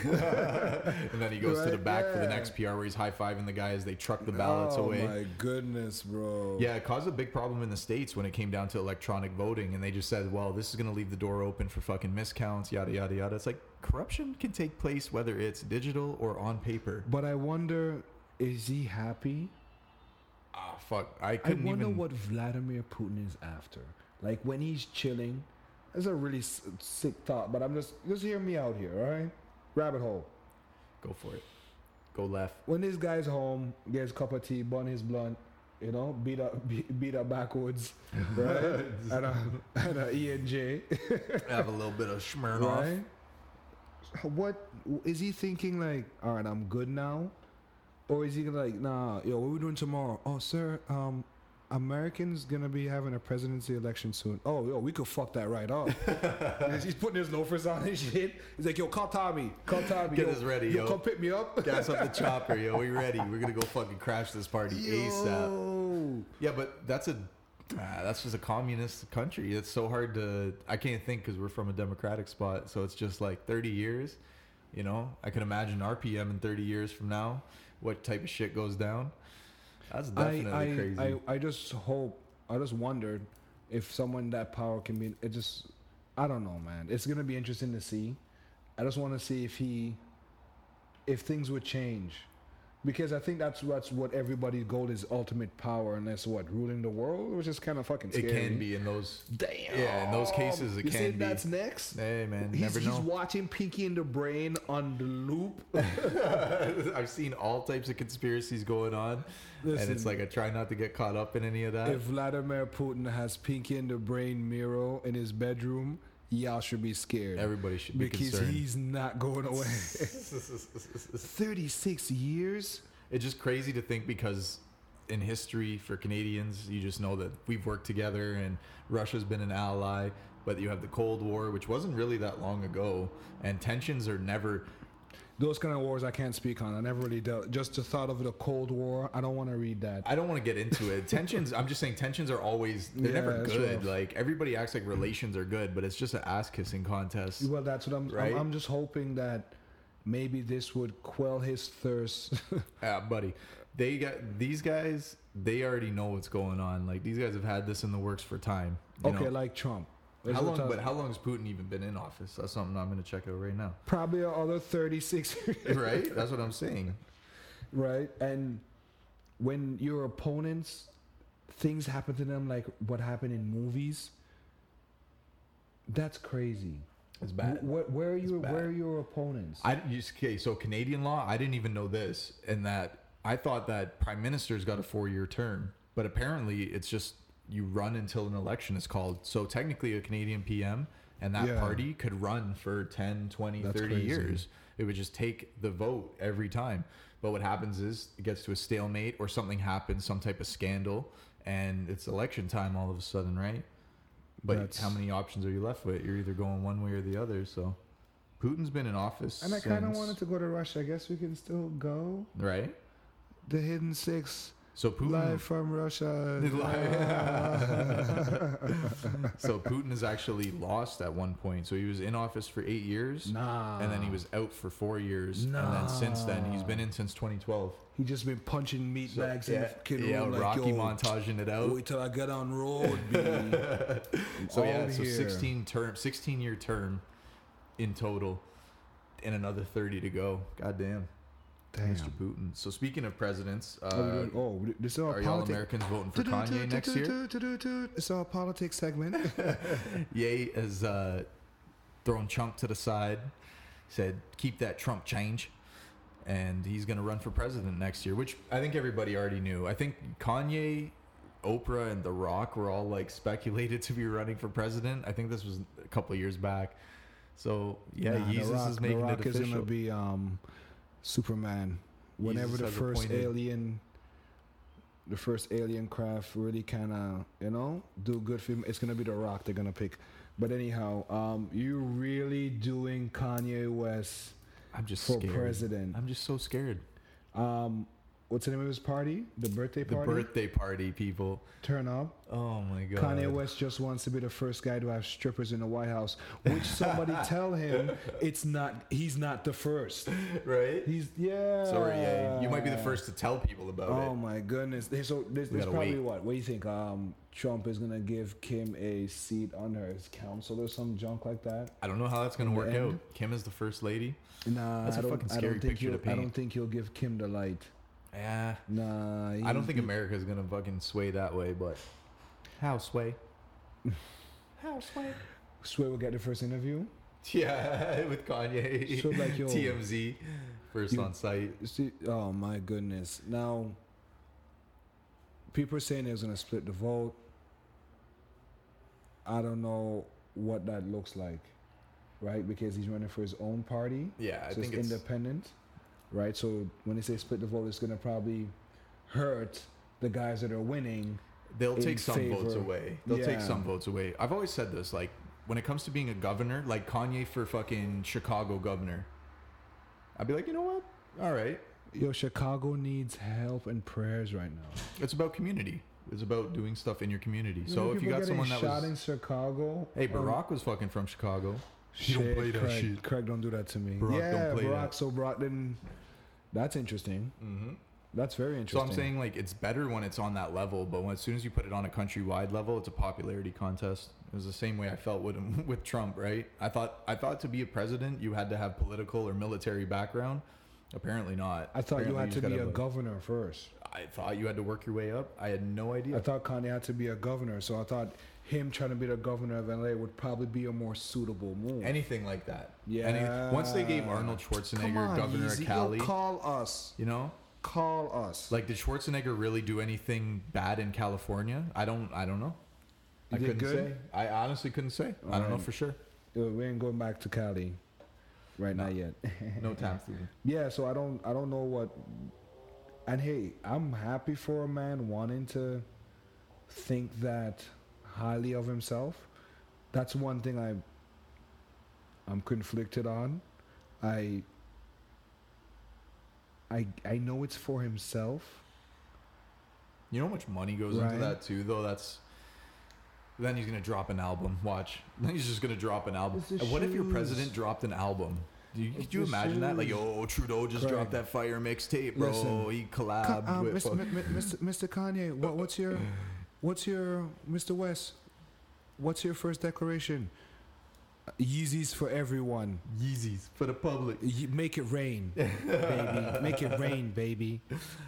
And then he goes to the Right, back for the next PR where he's high fiving the guy as they truck the ballots oh away. Oh my goodness, bro. Yeah, it caused a big problem in the states when it came down to electronic voting, and they just said, "Well, this is going to leave the door open for fucking miscounts, yada yada yada." It's like corruption can take place whether it's digital or on paper. But I wonder, is he happy? Ah, fuck, I I couldn't wonder even. what Vladimir Putin is after. Like when he's chilling, that's a really s- sick thought. But I'm just just hear me out here, all right? Rabbit hole. Go for it. Go left. When this guy's home, gets a cup of tea, bun his blunt, you know, beat up beat, beat up backwards, right? and a and a E and J, Have a little bit of Smirnoff. right? What is he thinking? Like, all right, I'm good now, or is he gonna like, nah, yo, what we doing tomorrow? Oh, sir, um, Americans gonna be having a presidency election soon. Oh, yo, we could fuck that right up. He's putting his loafers on and shit. He's like, yo, call Tommy, call Tommy, Get yo, us ready, yo, yo. come pick me up. Gas up the chopper, yo. We ready? We're gonna go fucking crash this party ASAP. Yo. Yeah, but that's a ah, that's just a communist country. It's so hard to I can't think because we're from a democratic spot. So it's just like 30 years. You know, I can imagine our PM in 30 years from now, what type of shit goes down. That's definitely I, I, crazy. I, I just hope, I just wondered if someone that power can be, it just, I don't know, man. It's going to be interesting to see. I just want to see if he, if things would change. Because I think that's that's what everybody's goal is ultimate power, and that's what ruling the world, which is kind of fucking it can be in those. Damn. Yeah, in those cases, it you can be. that's next. Hey man, He's, never he's watching Pinky and the Brain on the loop. I've seen all types of conspiracies going on, and it's like I try not to get caught up in any of that. If Vladimir Putin has Pinky and the Brain Miro in his bedroom, y'all should be scared. Everybody should be scared. because concerned. he's not going away. 36 years? It's just crazy to think because in history for Canadians, you just know that we've worked together and Russia's been an ally, but you have the Cold War, which wasn't really that long ago, and tensions are never. Those kind of wars I can't speak on. I never really dealt. Just the thought of the Cold War, I don't want to read that. I don't want to get into it. Tensions, I'm just saying, tensions are always, they're Yeah, never good. rough. Like, everybody acts like relations are good, but it's just an ass kissing contest. Well, that's what I'm, Right? I'm. I'm just hoping that maybe this would quell his thirst. Yeah, uh, buddy. They got these guys. They already know what's going on. Like these guys have had this in the works for time. you okay, know? like Trump. There's how long? But how long has Putin even been in office? That's something I'm going to check out right now. Probably another 36 years. right? That's what I'm saying. right? And when your opponents, things happen to them like what happened in movies. That's crazy. It's bad. Where, where are It's your bad. Where are your opponents? I okay. So Canadian law, I didn't even know this, and that I thought that prime ministers got a four-year term, but apparently it's just you run until an election is called. So technically, a Canadian PM and that Yeah. party could run for 10, 20, That's 30 crazy. years. It would just take the vote every time. But what happens is it gets to a stalemate or something happens, some type of scandal, and it's election time all of a sudden, right? But That's- how many options are you left with? You're either going one way or the other. So Putin's been in office. and I kind of wanted to go to Russia. I guess we can still go. Right. The Hidden Six, So Putin. live from Russia. so Putin has actually lost at one point. So he was in office for eight years, nah. and then he was out for four years, and then since then he's been in since 2012. He just been punching meat So, bags in yeah, the kid yeah, room like, Rocky montaging it out. Wait till I get on road, B. So oh, yeah, so here. 16 term, 16 year term in total, and another 30 to go. God Mr. Putin. So speaking of presidents, uh, Are we doing- oh, this is all are y'all. Americans voting for Kanye next year? It's our politics segment. Ye has uh, thrown Trump to the side, said, keep that Trump change. And he's going to run for president next year, which I think everybody already knew. I think Kanye, Oprah, and The Rock were all like speculated to be running for president. I think this was a couple of years back. So, yeah, Nah, The Jesus Rock- is making the Rock it is official. gonna be um, Superman. Whenever the first alien, the first alien craft really kind of you know do good for him, it's gonna be The Rock. They're gonna pick. But anyhow, um, you really doing Kanye West I'm just for scared. president? I'm just so scared. Um, what's the name of his party? The birthday party. The birthday party, people. Turn up. Oh my god. Kanye West just wants to be the first guy to have strippers in the White House. Which somebody tell him it's not. He's not the first. right? He's yeah. Sorry, yeah. You might be the first to tell people about Oh it. Oh my goodness! So there's, We probably wait. what? What do you think? Um, Trump is gonna give Kim a seat on his council or some junk like that? I don't know how that's gonna work out. Kim is the first lady. Nah, That's a I don't. fucking scary picture to he'll. I don't think he'll give Kim the light. Yeah. Nah, I don't think he- America's gonna fucking sway that way, but how sway? how sway? Sway we'll get the first interview. Yeah, with Kanye. So, like, yo, TMZ first you- on site. See, oh my goodness! Now, people are saying they're gonna split the vote. I don't know what that looks like, right? Because he's running for his own party. Yeah, I so think it's it's independent, right? So when they say split the vote, it's gonna probably hurt the guys that are winning. they'll take some votes away. They'll take some votes away. I've always said this, like when it comes to being a governor, like Kanye for fucking Chicago governor. I'd be like, you know what? All right. Yo, Chicago needs help and prayers right now. It's about community. It's about doing stuff in your community. So if you got someone that shot was, in Chicago, hey, um, Barack was fucking from Chicago. Shit, don't play that Craig, shit. Craig, don't do that to me. Barack yeah, don't play Barack. that. So Barack didn't. That's interesting. Mm-hmm. That's very interesting. So. I'm saying like it's better when it's on that level, but when as soon as you put it on a countrywide level, it's a popularity contest. It was the same way I felt with him, with Trump, right? I thought I thought to be a president you had to have political or military background. Apparently not. I thought you Apparently had to be a governor first. I thought you had to work your way up. I had no idea. I thought Kanye had to be a governor, so I thought him trying to be the governor of LA would probably be a more suitable move. Anything like that. yeah. Any, once they gave Arnold Schwarzenegger on, governor Yeezy. of Yo, Cali, call us. you know, Call us. like did Schwarzenegger really do anything bad in California? I don't. I don't know. I couldn't good? say. I honestly couldn't say. I don't know for sure. We ain't going back to Cali right now No. yet. No time for Yeah, so I don't I don't know what and hey, I'm happy for a man wanting to think that highly of himself. That's one thing I I'm conflicted on. I I I know it's for himself. You know how much money goes Right. into that too, though. That's then he's gonna drop an album. Watch. Then he's just gonna drop an album. It's the And what if your president dropped an album? Do you, could you imagine that? Like, oh, Trudeau just Craig. dropped that fire mixtape, bro. Listen. he collabed um, with. Mr. fuck- M- M- Mr. Mr. Kanye, what, what's your what's your Mr. West? What's your first declaration? Yeezys for everyone. Yeezys for the public. Y- Make it rain, baby. Make it rain, baby.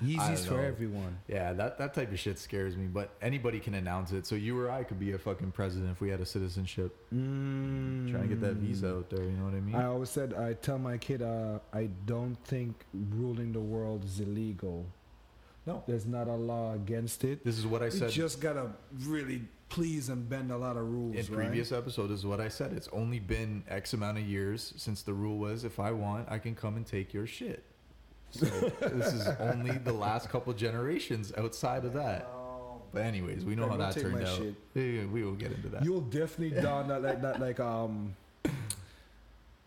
Yeezys for everyone. Yeah, that, that type of shit scares me. But anybody can announce it. So you or I could be a fucking president if we had a citizenship. Mm. Trying to get that visa out there. You know what I mean? I always said I tell my kid uh, I don't think ruling the world is illegal. No. There's not a law against it. This is what I said. You just gotta really please and bend a lot of rules. in right? previous episode. This is what I said. It's only been X amount of years since the rule was if I want, I can come and take your shit. So this is only the last couple generations outside of that. But anyways, we know Hey, how that turned out. shit. We will get into that. You'll definitely don that like that like um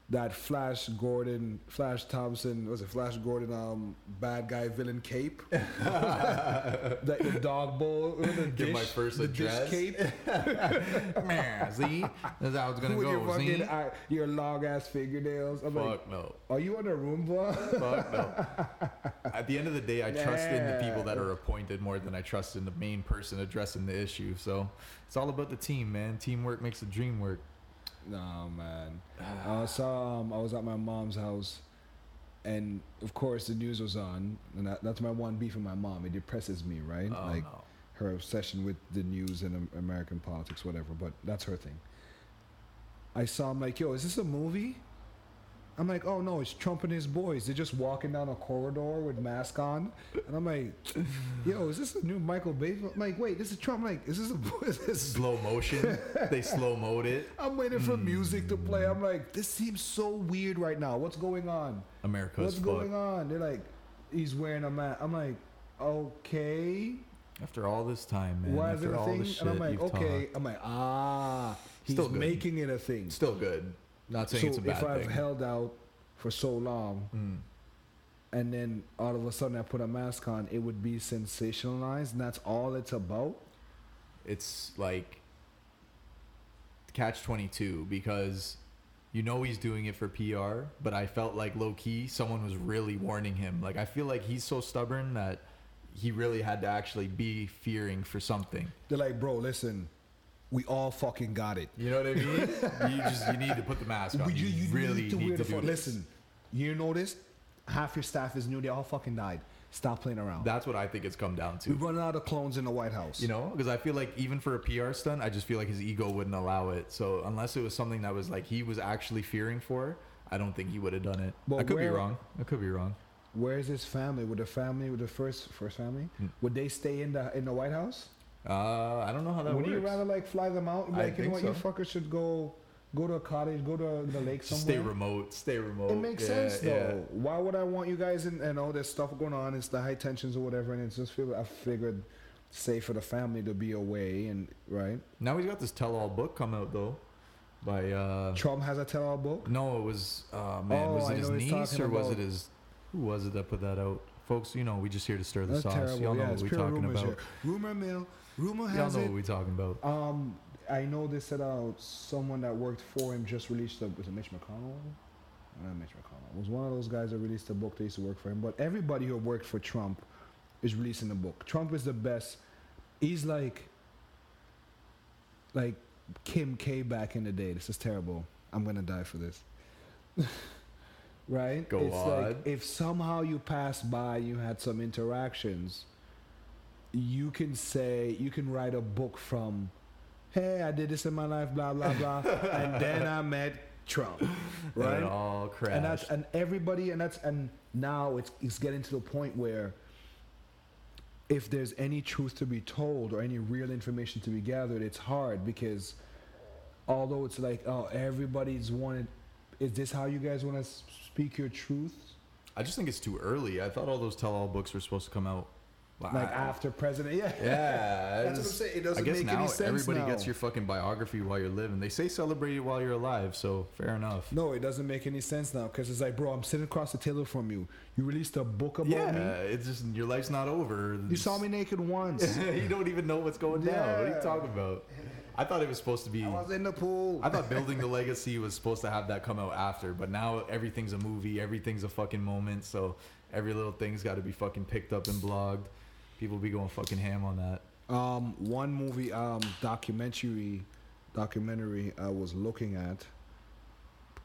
that Flash Gordon, Flash Thompson, was it Flash Gordon um bad guy villain cape? that the dog bowl, the Give dish, my first the address. dish cape. Man, see, that's how it's gonna with your go. fucking See, eye, your long ass fingernails. I'm like, fuck no. are you on a Roomba? Fuck no. At the end of the day, I trust in the people that are appointed more than I trust in the main person addressing the issue. So it's all about the team, man. Teamwork makes the dream work. No man. I saw um, I was at my mom's house, and of course the news was on, and that, that's my one beef with my mom. It depresses me, right? Oh, like no. her obsession with the news and American politics, whatever. But that's her thing. I saw him like, yo, is this a movie? I'm like, oh no, it's Trump and his boys. They're just walking down a corridor with mask on, and I'm like, yo, is this a new Michael Bay? film? I'm like, wait, this is Trump. I'm like, is this a? Is this Slow motion. they slow mode it. I'm waiting for music to play. I'm like, this seems so weird right now. What's going on? America's What's fuck. going on? They're like, he's wearing a mask. I'm like, okay. After all this time, man. Why is after it a all thing? And I'm like, okay. talked. I'm like, ah, he's Still good. making it a thing. Still good. Not saying So it's a bad if I've thing. held out for so long, Mm. and then all of a sudden I put a mask on, it would be sensationalized, and that's all it's about. it's like catch 22 because you know he's doing it for PR, but I felt like low key someone was really warning him. Like I feel like he's so stubborn that he really had to actually be fearing for something. They're like, bro, listen, we all fucking got it. You know what I mean? you just you need to put the mask on. We- You, really need to, wear the do this. Listen, you notice half your staff is new. They all fucking died. Stop playing around. That's what I think it's come down to. We're running out of clones in the White House. You know, because I feel like even for a PR stunt, I just feel like his ego wouldn't allow it. So unless it was something that was like he was actually fearing for, I don't think he would have done it. But I could be wrong. I could be wrong. Where's his family? With the family, with the first first family, Hmm. would they stay in the in the White House? Uh, I don't know how that Would works. you rather like fly them out? I Like you know think what, you fuckers should go go to a cottage, go to the lake somewhere. stay remote. Stay remote. It makes Yeah, sense yeah. though. Why would I want you guys in and all this stuff going on? It's the high tensions or whatever, and it's just feel I figured safe for the family to be away and right. Now he's got this tell-all book come out though, by uh. Trump has a tell-all book. No, it was uh man. Oh, was I it his what he's niece or was it his? Who was it that put that out? Folks, you know, we just here to stir the That's sauce. terrible. Y'all know yeah, what we pure talking about. here. Rumor mill. Rumor Y'all know it. what we're talking about. Um, I know they said out someone that worked for him just released a was it Mitch McConnell? Not Mitch McConnell. It was one of those guys that released a book. They used to work for him. But everybody who worked for Trump is releasing a book. Trump is the best. He's like like Kim K back in the day. This is terrible. I'm gonna die for this. right? Go it's on. like if somehow you passed by, you had some interactions, you can say you can write a book from hey, I did this in my life, blah blah blah, and then I met Trump, And right? it all crashed. And that's and everybody and that's and now it's it's getting to the point where if there's any truth to be told or any real information to be gathered, it's hard because although it's like oh everybody's wanted, is this how you guys want to speak your truth? I just think it's too early. I thought all those tell-all books were supposed to come out. Like after president, yeah, Yeah, That's what I'm saying. It doesn't I guess make now any sense everybody now. gets your fucking biography while you're living. They say celebrate it while you're alive, so fair enough. No, it doesn't make any sense now because it's like, bro, I'm sitting across the table from you. You released a book about yeah, me. it's just your life's not over. You saw me naked once. you don't even know what's going down. What are you talking about? I thought it was supposed to be. I was in the pool. I thought building the legacy was supposed to have that come out after, but now everything's a movie, everything's a fucking moment, so every little thing's got to be fucking picked up and blogged. People be going fucking ham on that. Um, one movie, um, documentary, documentary I was looking at,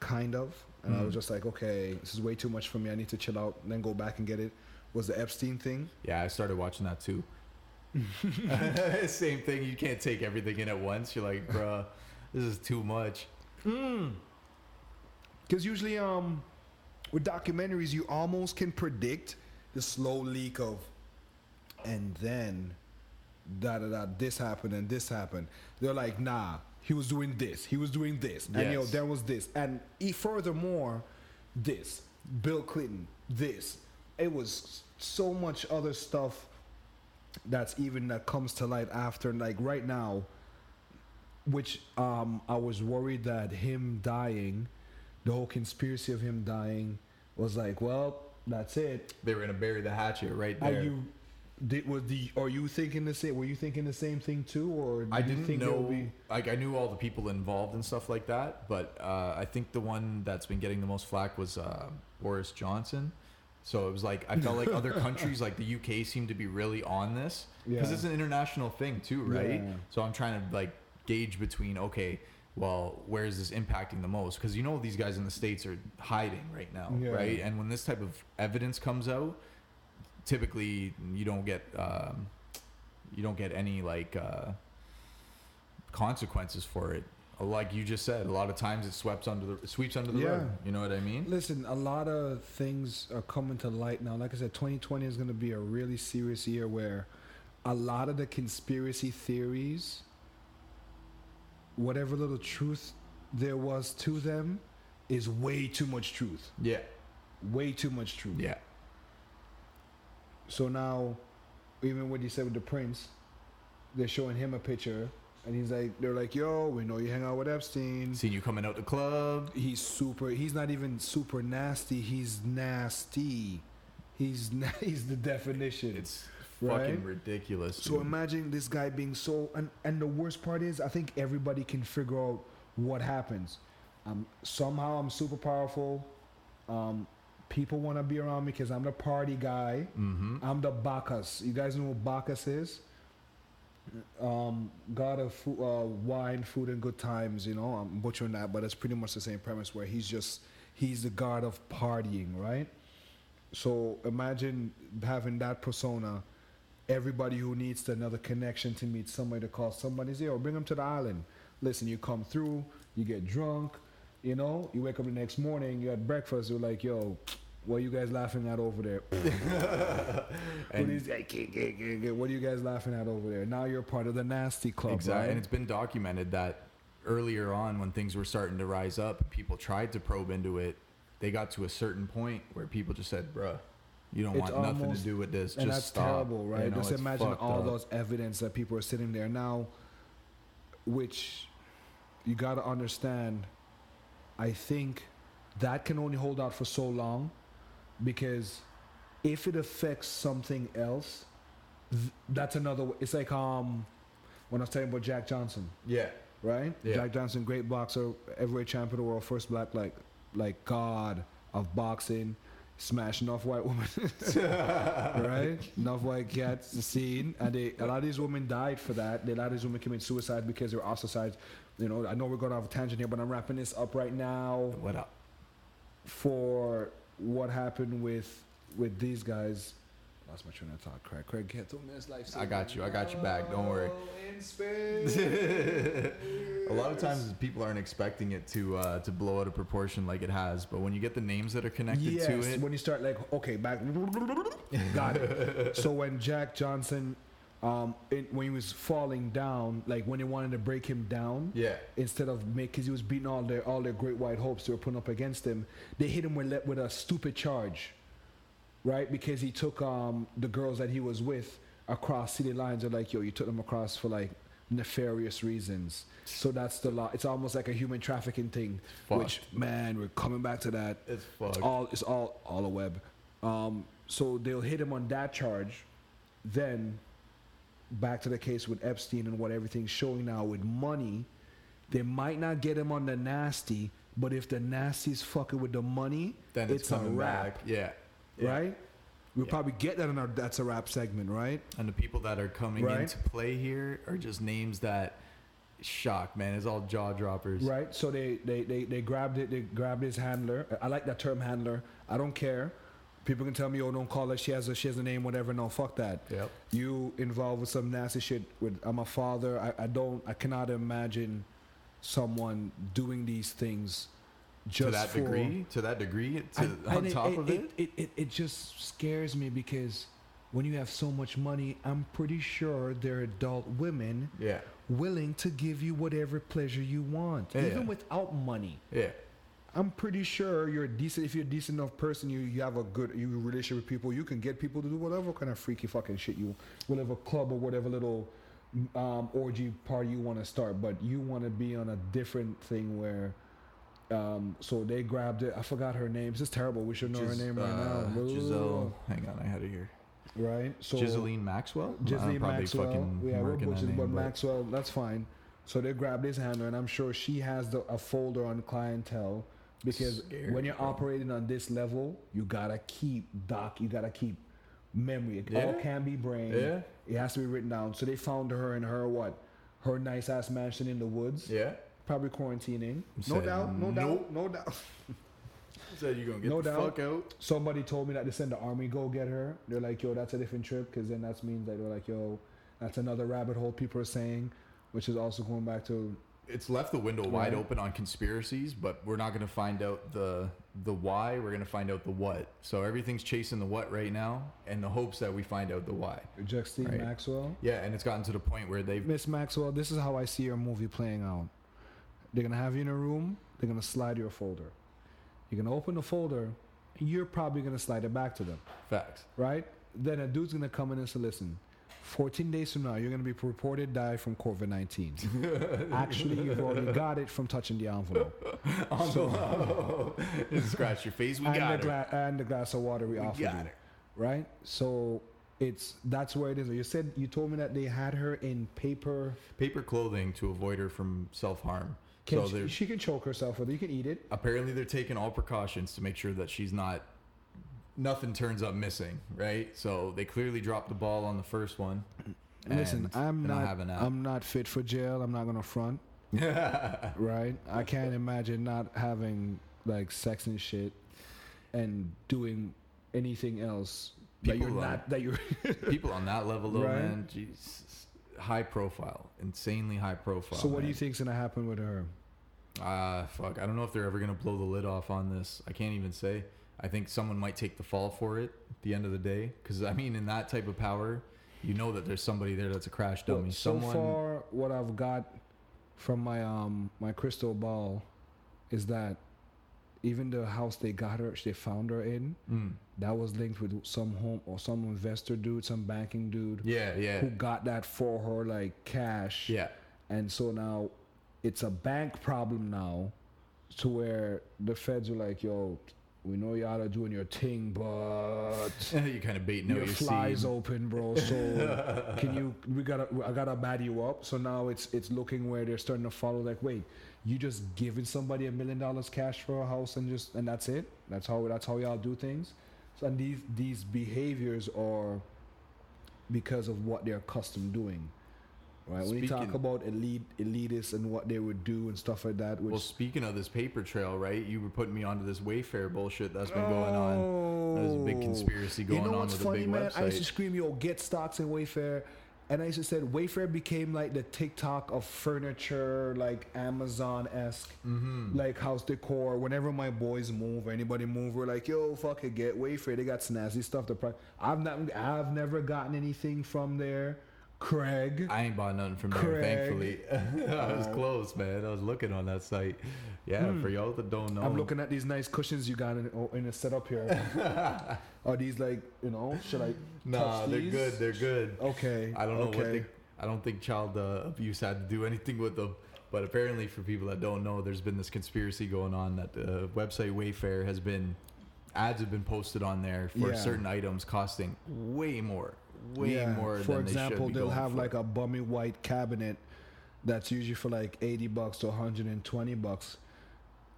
kind of, and I was Mhm. just like, okay, this is way too much for me. I need to chill out, and then go back and get it. Was the Epstein thing? Yeah, I started watching that too. Same thing. You can't take everything in at once. You're like, bruh, this is too much. Because usually, um, with documentaries, you almost can predict the slow leak of, and then, da da da, this happened and this happened. They're like, nah, he was doing this, he was doing this, and Yes. there was this, and e- furthermore, this, Bill Clinton, this. It was so much other stuff that's even that comes to light after, like right now, which um, I was worried that him dying, the whole conspiracy of him dying, was like, well, that's it. They were gonna bury the hatchet right there Are you? Did, was the? Are you thinking the same? Were you thinking the same thing too, or I did you didn't think know. Be, Like I knew all the people involved and stuff like that, but uh, I think the one that's been getting the most flack was uh, Boris Johnson. So it was like I felt like other countries, like the UK, seemed to be really on this because Yeah. it's an international thing too, right? Yeah. So I'm trying to like gauge between okay, well, where is this impacting the most? Because you know these guys in the states are hiding right now, Yeah. right? And when this type of evidence comes out, typically you don't get um, you don't get any like uh, consequences for it. Like you just said, a lot of times it sweeps under the sweeps under the Yeah. rug. You know what I mean? listen, a lot of things are coming to light now. Like I said, 2020 is going to be a really serious year where a lot of the conspiracy theories, whatever little truth there was to them, is way too much truth. Yeah, Way too much truth. yeah. So now, even what you said with the prince, they're showing him a picture, and he's like, they're like, "Yo, we know you hang out with Epstein. Seen you coming out the club. He's super. He's not even super nasty. He's nasty. he's he's the definition. It's Right? fucking ridiculous. So dude. imagine this guy being so and and the worst part is I think everybody can figure out what happens. Um somehow I'm super powerful. Um people want to be around me because I'm the party guy. Mhm. I'm the Bacchus. You guys know what Bacchus is? Um, God of fu- uh, wine, food, and good times. You know, I'm butchering that, but it's pretty much the same premise where he's just he's the God of partying, right? So imagine having that persona. Everybody who needs another connection to meet somebody to call somebody's here or bring them to the island. Listen, you come through, you get drunk, you know, you wake up the next morning, you had breakfast, you're like, yo, what are you guys laughing at over there? what, And- is, what are you guys laughing at over there? Now you're part of the nasty club, Exactly. right? And it's been documented that earlier on, when things were starting to rise up, people tried to probe into it. They got to a certain point where people just said, bruh, you don't It's want nothing to do with this. and just that's stop." terrible, right? You know, Just imagine all up. those evidence that people are sitting there now, which you got to understand. I think that can only hold out for so long because if it affects something else, th- that's another. w- It's like um, when I was talking about Jack Johnson, Yeah. right? Yeah. Jack Johnson, great boxer, heavyweight champion of the world, first black like like god of boxing, smashing off white women, right? Enough white cats seen, and they, a lot of these women died for that. A lot of these women commit suicide because they were ostracized. You know, I know we're going off a tangent here, but I'm wrapping this up right now What up? for what happened with with these guys. Lost my train of thought. Craig, Craig, get to me. It's life. I got you. I got you back. Don't worry. Space. a lot of times people aren't expecting it to uh, to blow out of proportion like it has, but when you get the names that are connected yes, to it, when you start like okay back got it so when jack johnson um in, when he was falling down like when they wanted to break him down yeah, instead of make because he was beating all their all their great white hopes they were putting up against him they hit him with with a stupid charge right? Because he took um the girls that he was with across city lines. They're like yo you took them across for like nefarious reasons. So that's the law. It's almost like a human trafficking thing which man we're coming back to that. It's it's all it's all all a web. Um, so they'll hit him on that charge. Then back to the case with Epstein and what everything's showing now with money. They might not get him on the nasty, but if the nasty's fucking with the money, then it's, a coming wrap, back. Yeah. Yeah. right? We'll Yeah. probably get that in our that's a rap segment, right? And the people that are coming Right. into play here are just names that shock, man. It's all jaw droppers. Right. So they, they, they, they grabbed it. They grabbed his handler. I like that term handler. I don't care. People can tell me, oh, don't call her. She has a she has a name, whatever. No, fuck that. Yep. You involved with some nasty shit. With I'm a father. I, I don't. I cannot imagine someone doing these things just to that for, degree, to that degree, to, and- on top it, of it, it, it, it, it just scares me because when you have so much money, I'm pretty sure there are adult women yeah, willing to give you whatever pleasure you want, Yeah. even without money. yeah, I'm pretty sure you're a decent. If you're a decent enough person, you, you have a good you relationship with people. You can get people to do whatever kind of freaky fucking shit you, whatever club or whatever little um, orgy party you want to start. But you want to be on a different thing where. Um, so they grabbed it. I forgot her name. This is terrible. We should know her name right uh, now. Giselle. Hang on, I had it here. Right. So Giseline Maxwell. I'm Maxwell. fucking Yeah, we're butchering, but but- Maxwell, that's fine. So they grabbed his handler, and I'm sure she has the, a folder on clientele because Scary, when you're bro. operating on this level, you gotta keep doc, you gotta keep memory. It all can be brain. Yeah. It has to be written down. So they found her in her what? Her nice ass mansion in the woods. Yeah. Probably quarantining. No doubt. No nope. doubt. No doubt. Said you gonna get No the doubt. fuck out. Somebody told me that they send the army go get her. They're like, yo, that's a different trip because then that means that they're like, yo, that's another rabbit hole people are saying, which is also going back to It's left the window wide Right. open on conspiracies, but we're not gonna find out the the why. We're gonna find out the what. So everything's chasing the what right now, in the hopes that we find out the why. Justine Right. Maxwell. Yeah, and it's gotten to the point where they've Miss Maxwell, this is how I see your movie playing out. They're gonna have you in a room. They're gonna slide you a folder. You're gonna open the folder. And you're probably gonna slide it back to them, facts. right? Then a dude's gonna come in and say, "Listen, 14 days from now, you're gonna be reported die from COVID-19. Actually, you've already got it from touching the envelope On the low. Scratch your face. We and, got the it. gla- and the glass of water we, We offered got you. it. right? So it's that's where it is. You said you told me that they had her in paper. Paper clothing to avoid her from self harm. Can So she, she can choke herself with it. You can eat it. apparently they're taking all precautions to make sure that she's not nothing turns up missing, right? So they clearly dropped the ball on the first one. Listen, I'm not. having that. I'm not fit for jail. I'm not gonna front. right? I can't imagine not having like sex and shit and doing anything else that People you're are- not that you're People on that level though, Right. man, Jesus, high profile, insanely high profile. So what do man. you think's gonna happen with her? Ah, fuck. I don't know if they're ever gonna blow the lid off on this. I can't even say. I think someone might take the fall for it at the end of the day. Because I mean, in that type of power, you know that there's somebody there that's a crash dummy. so someone. far, what I've got from my um my crystal ball is that even the house they got her, they found her in, Mm. that was linked with some home or some investor dude, some banking dude Yeah, yeah, who got that for her like cash. yeah. And so now it's a bank problem now to where the feds are like, yo, we know y'all are doing your thing, but you kind of baiting your flies open, bro. So can you we gotta I gotta bat you up. So now it's it's looking where they're starting to follow like, wait, you just giving somebody a million dollars cash for a house and just and that's it? That's how that's how y'all do things? So and these these behaviors are because of what they're accustomed doing. Right? when you talk about elite elitists and what they would do and stuff like that, which Well, speaking of this paper trail, right? You were putting me onto this Wayfair bullshit that's been going on. There's a big Oh. conspiracy going on. you know on what's with funny, man? I used to scream, "Yo, get stocks in Wayfair," and I used to say Wayfair became like the TikTok of furniture, like Amazon esque, Mm-hmm. like house decor. Whenever my boys move, or anybody move, we're like, "Yo, fuck it, get Wayfair. They got snazzy stuff." The price. I've not, I've never gotten anything from there. Craig, I ain't bought nothing from there, thankfully. I was Uh, close, man. I was looking on that site. Yeah, for y'all that don't know, Hmm. I'm looking at these nice cushions you got in, oh, in the setup here. Are these like, you know, should I? Nah, they're these? good. They're good. Okay. I don't know okay. what they. I don't think child uh, abuse had to do anything with them. But apparently, for people that don't know, there's been this conspiracy going on that the website Wayfair has been ads have been posted on there for Yeah. certain items costing way more, way Yeah, more. For than example, they they'll have for. like a bummy white cabinet that's usually for like 80 bucks to 120 bucks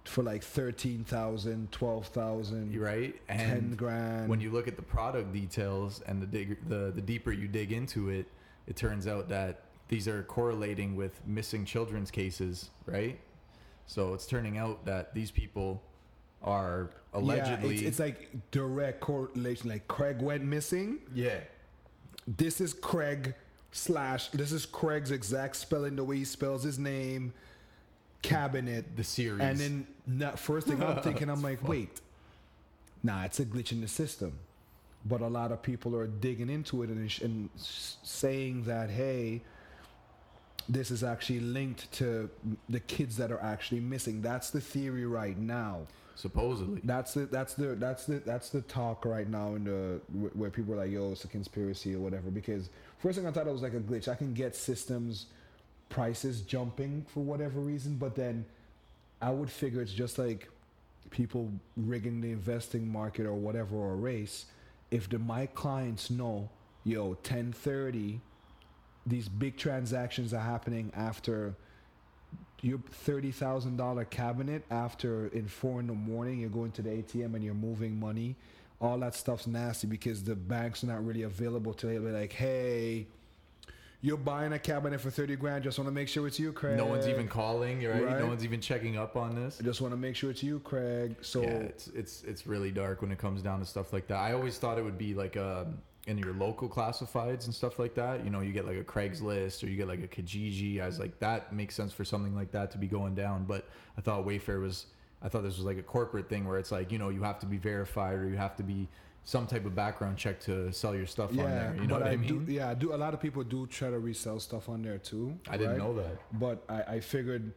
for like 13,000, 12,000, You're right, 10 and grand. when you look at the product details and the dig, the the deeper you dig into it, it turns out that these are correlating with missing children's cases, right? So it's turning out that these people are allegedly yeah, it's, it's like direct correlation. Like Craig went missing. yeah. This is Craig slash. This is Craig's exact spelling, the way he spells his name. Cabinet. the series. And then first thing I'm thinking, I'm like, fucked. wait, nah, it's a glitch in the system. But a lot of people are digging into it and, and saying that, hey, this is actually linked to the kids that are actually missing. That's the theory right now. supposedly. That's the that's the that's the that's the talk right now in the where people are like, yo, it's a conspiracy or whatever. Because first thing I thought it was like a glitch. I can get systems prices jumping for whatever reason, but then I would figure it's just like people rigging the investing market or whatever or race. If the my clients know, yo, ten thirty, these big transactions are happening after your thirty thousand dollar cabinet after in four in the morning you're going to the ATM and you're moving money. All that stuff's nasty because the bank's are not really available to be like, hey, you're buying a cabinet for thirty grand. Just want to make sure it's you, Craig. No one's even calling, right? Right. No one's even checking up on this. I just want to make sure it's you, Craig. So yeah, it's it's it's really dark when it comes down to stuff like that. I always thought it would be like um in your local classifieds and stuff like that. You know, you get like a Craigslist or you get like a Kijiji. I was like, that makes sense for something like that to be going down. But I thought Wayfair was. I thought this was like a corporate thing where it's like you know you have to be verified or you have to be some type of background check to sell your stuff on there. You know what I, I mean? do. Yeah, I do. A lot of people do try to resell stuff on there too. I didn't know that. But I, I figured.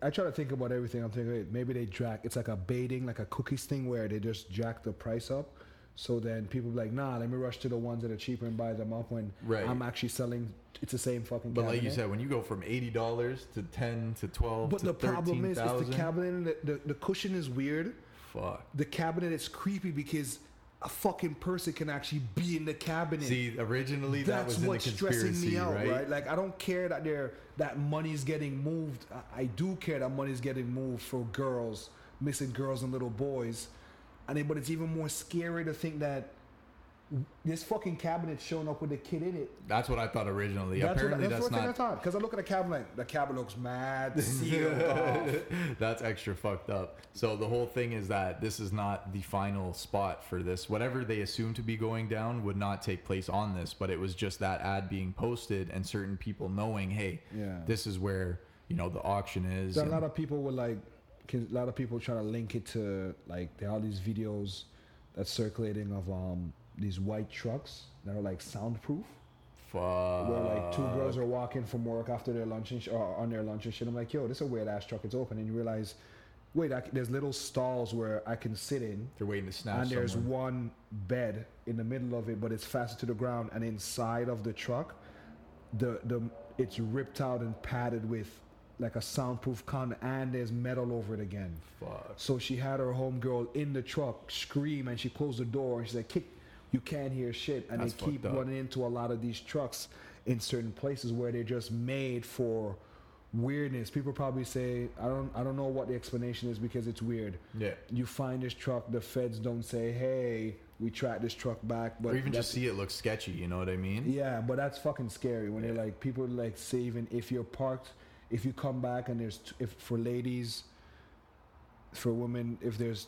I try to think about everything. I'm thinking hey, maybe they jack. It's like a baiting, like a cookies thing, where they just jack the price up. So then people be like, nah, let me rush to the ones that are cheaper and buy them up when Right. I'm actually selling. It's the same fucking. But like you said, when you go from eighty dollars to ten to twelve But to the problem is, it's 13,000, the cabinet. The, the, the cushion is weird. Fuck. The cabinet is creepy because a fucking person can actually be in the cabinet. See, originally that That's the what's stressing conspiracy, me out, right? right? Like I don't care that they're that money's getting moved. I, I do care that money's getting moved for girls, missing girls and little boys. And then, but it's even more scary to think that this fucking cabinet showing up with a kid in it. That's what I thought originally. That's Apparently, what, that's, that's, what I not. thought. Because I look at the cabinet, like, the cabinet looks mad, sealed off. That's extra fucked up. So the whole thing is that this is not the final spot for this. Whatever they assume to be going down would not take place on this, but it was just that ad being posted and certain people knowing, hey, Yeah. this is where you know the auction is. Are a lot of people with like, a lot of people trying to link it to like there are these videos that's circulating of um these white trucks that are like soundproof. Fuck. where like two girls are walking from work after their lunch and sh- or on their lunch and shit. I'm like, yo, this is a weird ass truck. It's open, and you realize, wait, I c there's little stalls where I can sit in, They're waiting to snatch and there's someone. one bed in the middle of it, but it's fastened to the ground, and inside of the truck, the the it's ripped out and padded with like a soundproof con, and there's metal over it again. Fuck. So she had her homegirl in the truck scream and she closed the door and she's like, kick, you can't hear shit. And That's they keep up. running into a lot of these trucks in certain places where they're just made for weirdness. People probably say, I don't I don't know what the explanation is because it's weird. Yeah. You find this truck, the feds don't say, Hey, we tracked this truck back but or even just see it look sketchy. You know what I mean? yeah, but that's fucking scary when they're like people like saving if you're parked, if you come back and there's t- if for ladies, for women, if there's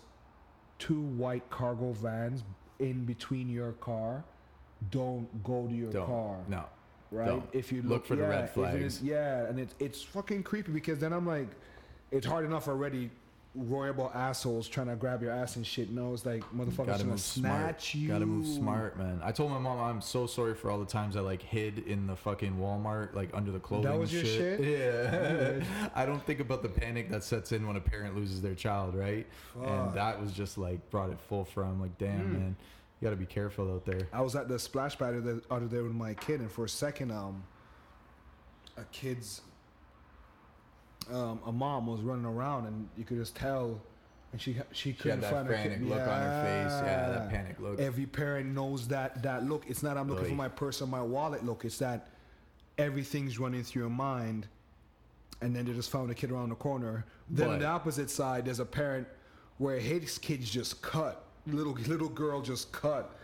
two white cargo vans in between your car, don't go to your Don't. car, No. right? don't. If you Look look, for the red flags. is- yeah, and it's it's fucking creepy because then I'm like, it's hard enough already. Royable assholes trying to grab your ass and shit. No, it's like motherfuckers Gotta gonna move smart. snatch you. Gotta move smart, man. I told my mom I'm so sorry for all the times I like hid in the fucking Walmart, like under the clothing. was and your shit? Yeah. I don't think about the panic that sets in when a parent loses their child, right? Fuck. And that was just like brought it full from like, damn, Mm. man, you gotta be careful out there. I was at the splash pad the other day with my kid, and for a second, um, a kid's, um, a mom was running around, and you could just tell, and she she She couldn't had that find her kid. look on her face. Yeah, that panic look. Every parent knows that that look. It's not I'm looking for my purse or my wallet. Look, it's that everything's running through your mind, and then they just found a kid around the corner. Then on the opposite side, there's a parent where his kid's just cut. Little little girl just cut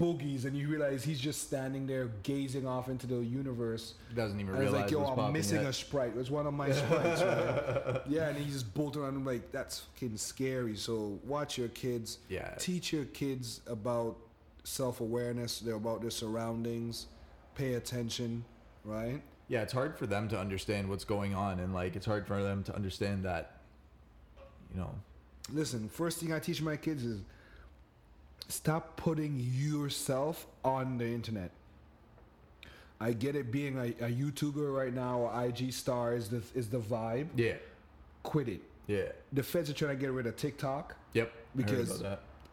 boogies, and you realize he's just standing there gazing off into the universe. Doesn't even And I was realize like, yo, I'm missing yet. a sprite. It was one of my sprites, right? Yeah, and he just bolted around. I'm like, that's fucking scary. So watch your kids. Yeah. Teach your kids about self awareness. They're about their surroundings. Pay attention, right? yeah, it's hard for them to understand what's going on, and like it's hard for them to understand that, you know, Listen, first thing I teach my kids is stop putting yourself on the internet. I get it being a, a YouTuber right now, or IG star is the is the vibe. yeah, Quit it. yeah, The feds are trying to get rid of TikTok. yep. Because-.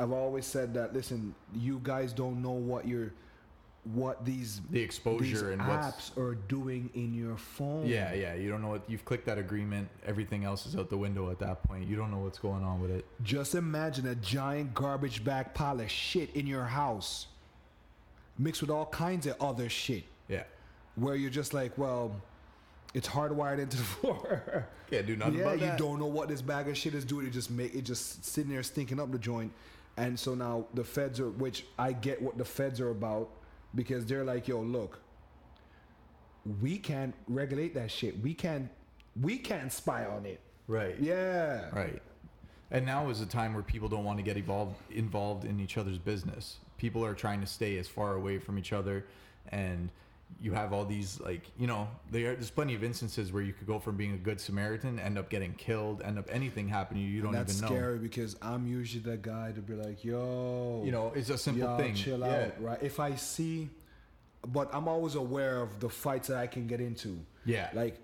I've always said that. Listen, you guys don't know what you're, what these the these exposure and what's apps are doing in your phone. Yeah, yeah. You don't know what you've clicked that agreement. Everything else is out the window at that point. You don't know what's going on with it. Just imagine a giant garbage bag pile of shit in your house, mixed with all kinds of other shit, Yeah. where you're just like, well, it's hardwired into the floor. Can't do nothing yeah, about you don't know what this bag of shit is doing. It just make it just sitting there stinking up the joint. And so now the feds are, which I get what the feds are about, because they're like, yo, look, we can't regulate that shit. We can't, we can't spy on it. Right. Yeah. Right. And now is a time where people don't want to get involved involved in each other's business. People are trying to stay as far away from each other, and you have all these like you know there, there's plenty of instances where you could go from being a good Samaritan, end up getting killed, end up anything happening you don't That's even know. It's scary because I'm usually the guy to be like, yo, You know, it's a simple y'all thing. chill Yeah. out, right? If I see, but I'm always aware of the fights that I can get into. Yeah. Like,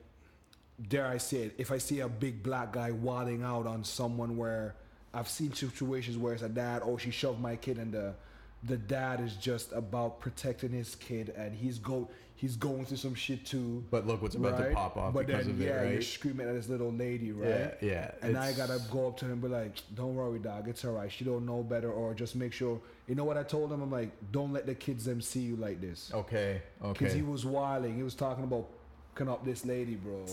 dare I say it, if I see a big black guy wadding out on someone where I've seen situations where it's a dad, oh, she shoved my kid, and the the dad is just about protecting his kid, and he's go he's going through some shit too. But look what's about to pop off But because then, of it, yeah, you're screaming at this little lady, right? Yeah, yeah. And I gotta go up to him and be like, "Don't worry, dog. It's all right. She don't know better." Or just make sure You know what I told him? I'm like, don't let the kids them see you like this. Okay. Okay. Because he was wilding. He was talking about picking up this lady, bro.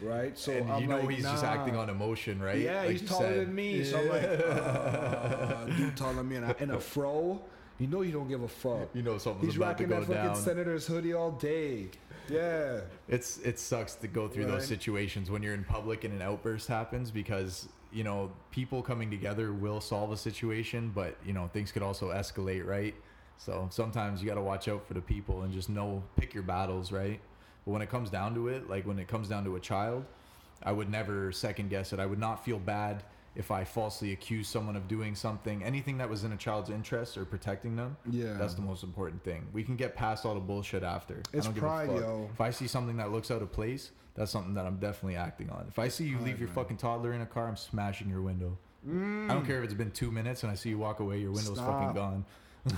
Right? So and I'm you know like, he's just acting on emotion, right? Yeah, Like he's taller said. than me. So I'm like, uh, dude taller than me and, I, and a fro. You know you don't give a fuck. you know something's He's about to rocking go that fucking senator's hoodie all day. Yeah. It's it sucks to go through Right. those situations when you're in public and an outburst happens because you know people coming together will solve a situation, but you know things could also escalate, right? So sometimes you got to watch out for the people and just know pick your battles, right? But when it comes down to it, like when it comes down to a child, I would never second guess it. I would not feel bad if I falsely accuse someone of doing something, anything that was in a child's interest or protecting them. Yeah. That's the most important thing. We can get past all the bullshit after. It's pride, yo. If I see something that looks out of place, that's something that I'm definitely acting on. If I see you leave your fucking toddler in a car, I'm smashing your window. Mm. I don't care if it's been two minutes and I see you walk away, your window's Stop. fucking gone.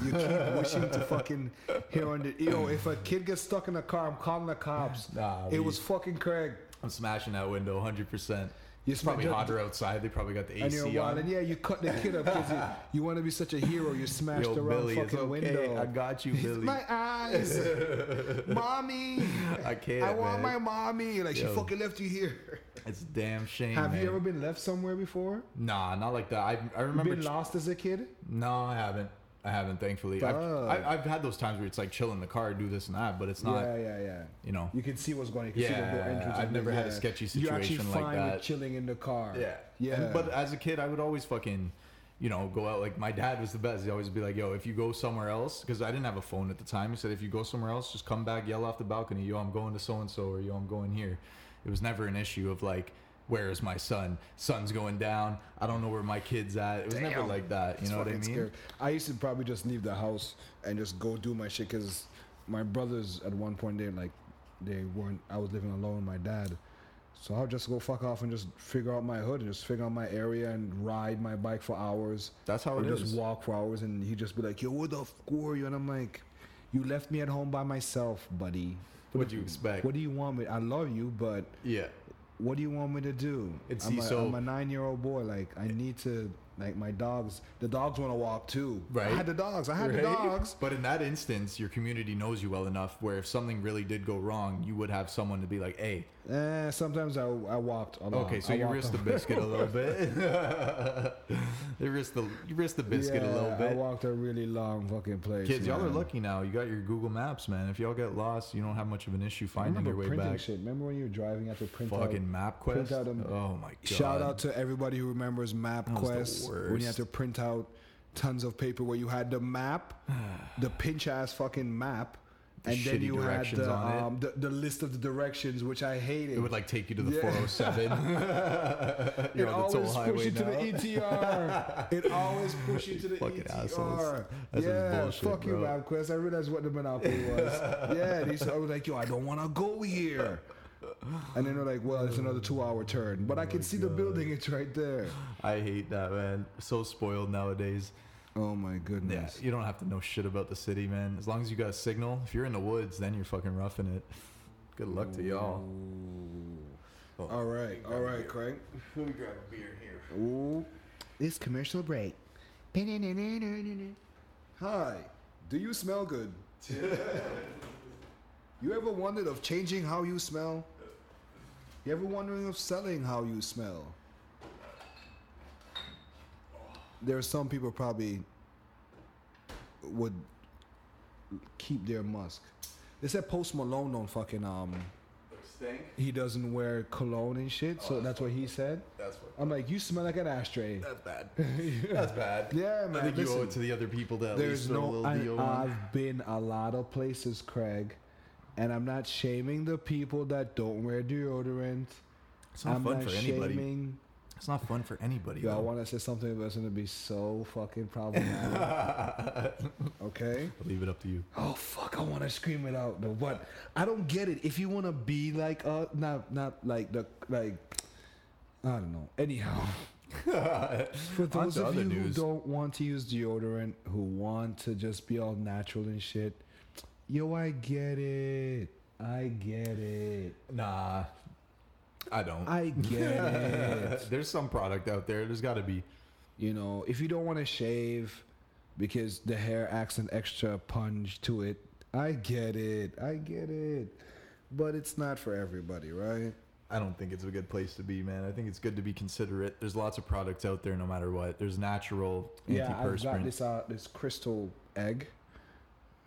You keep wishing to fucking hear on the yo. If a kid gets stuck in a car, I'm calling the cops. Nah, it we- was fucking Craig. I'm smashing that window 100%. You It's probably hotter outside. They probably got the And you're AC wild, on. and yeah, you cut the kid up because you, you want to be such a hero. You smashed Yo, the wrong Billy, fucking okay. window. I got you, Billy. My eyes, mommy. I can't, I want man. my mommy. Like she fucking left you here. It's a damn shame. Have man. you ever been left somewhere before? Nah, not like that. I, I You remember. been lost as a kid? No, I haven't. I haven't, thankfully. I've. I, I've had those times where it's like chill in the car, do this and that, but it's not, yeah, yeah, yeah. you know. You can see what's going. on. You can see the door Yeah, entrance. I've never had a sketchy You're actually situation like fine that. with chilling in the car. Yeah. yeah. And- but as a kid, I would always fucking, you know, go out. Like my dad was the best. He'd always be like, "Yo, if you go somewhere else, because I didn't have a phone at the time. He said, if you go somewhere else, just come back, yell off the balcony, yo, I'm going to so and so, or yo, I'm going here. It was never an issue of like, where is my son? Sun's going down. I don't know where my kid's at. It was never like that. You know what I mean? scary. I used to probably just leave the house and just go do my shit because my brothers at one point they like they weren't. I was living alone with my dad, so I'll just go fuck off and just figure out my hood and just figure out my area and ride my bike for hours. That's how it just is. walk for hours and he'd just be like, "Yo, where the fuck were you?" And I'm like, "You left me at home by myself, buddy. What do you expect? What do you want me? I love you, but." Yeah. What do you want me to do? And I'm, a, so- I'm a nine year old boy. Like I need to like my dogs. The dogs want to walk too. Right. I had the dogs. I had the dogs. But in that instance, your community knows you well enough where if something really did go wrong, you would have someone to be like, hey, Eh, sometimes I, I walked along. okay, so I you walked risk the biscuit a little bit. you risk the you risk the biscuit a little Yeah, I walked a really long fucking place. Kids, y'all are lucky now. You got your Google Maps, man. If y'all get lost, you don't have much of an issue finding your way printing back. shit. Remember when you were driving? To print out. Fucking MapQuest. out them- oh my god. Shout out to everybody who remembers MapQuest when you had to print out tons of paper where you had the map, the pinch ass fucking map, and then you had the, it. um, the the list of the directions, which I hated. It would like take you to the Yeah. 407. It You're on the always toll push highway you to the. ETR. it always push you to the Fucking ETR. assholes. That's yeah, bullshit, fuck you, bro. MapQuest. I realized what the monopoly was. yeah, said, I was like, yo, I don't want to go here. And then they're like, well, it's another two-hour turn, but I can see the building. It's right there. I hate that, man. So spoiled nowadays. Oh my Yeah, goodness. you don't have to know shit about the city, man. As long as you got a signal. If you're in the woods, then you're fucking roughing it. Good luck to y'all. Oh, All right, all right, Craig. Let me grab a beer here. Ooh, it's commercial break. Hi, do you smell good? you ever wondered of changing how you smell? You ever wondering of selling how you smell? There are some people probably would keep their musk. They said Post Malone don't fucking um Stink? he doesn't wear cologne and shit, so that's what he said. That's what. I'm like, you smell like an ashtray. That's bad. That's bad. Yeah, I man, think you owe listen. it to the other people to at There's least throw a no. little I. I've been a lot of places, Craig, and I'm not shaming the people that don't wear deodorant. It's not I'm fun not for anybody. shaming. It's not fun for anybody. Yo, I want to say something that's gonna be so fucking problematic. okay. I'll leave it up to you. Oh fuck! I want to scream it out. No, but I don't get it. If you want to be like uh, not not like the like, I don't know. Anyhow. For those of you news. who don't want to use deodorant, who want to just be all natural and shit, yo, I get it. I get it. Nah, I don't. I get it. There's some product out there. There's got to be. You know, if you don't want to shave, because the hair acts an extra punch to it. I get it. I get it. But it's not for everybody, right? I don't think it's a good place to be, man. I think it's good to be considerate. There's lots of products out there, no matter what. There's natural Yeah, I've got this uh, this crystal egg.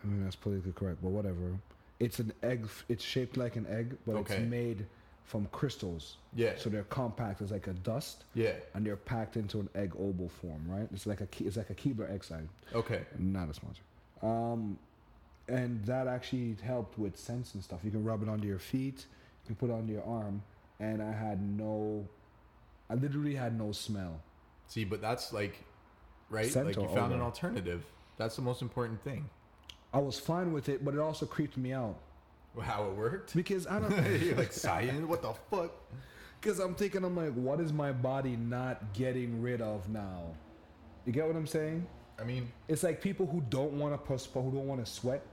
I mean that's politically correct, but whatever. It's an egg. f- It's shaped like an egg, but Okay. it's made from crystals. Yeah. So they're compact as like a dust, yeah. and they're packed into an egg oval form, right? It's like a Ke- it's like a Keebler egg sign. Okay. Not a sponsor. Um, and that actually helped with sense and stuff. You can rub it under your feet, you can put it under your arm, and I had no, I literally had no smell. See, but that's like, right? Scent like you found an alternative. That's the most important thing. I was fine with it, but it also creeped me out How it worked? because I don't. You're like cyan. What the fuck? Because I'm thinking, I'm like, what is my body not getting rid of now? You get what I'm saying? I mean, It's like people who don't want to perspire, who don't want to sweat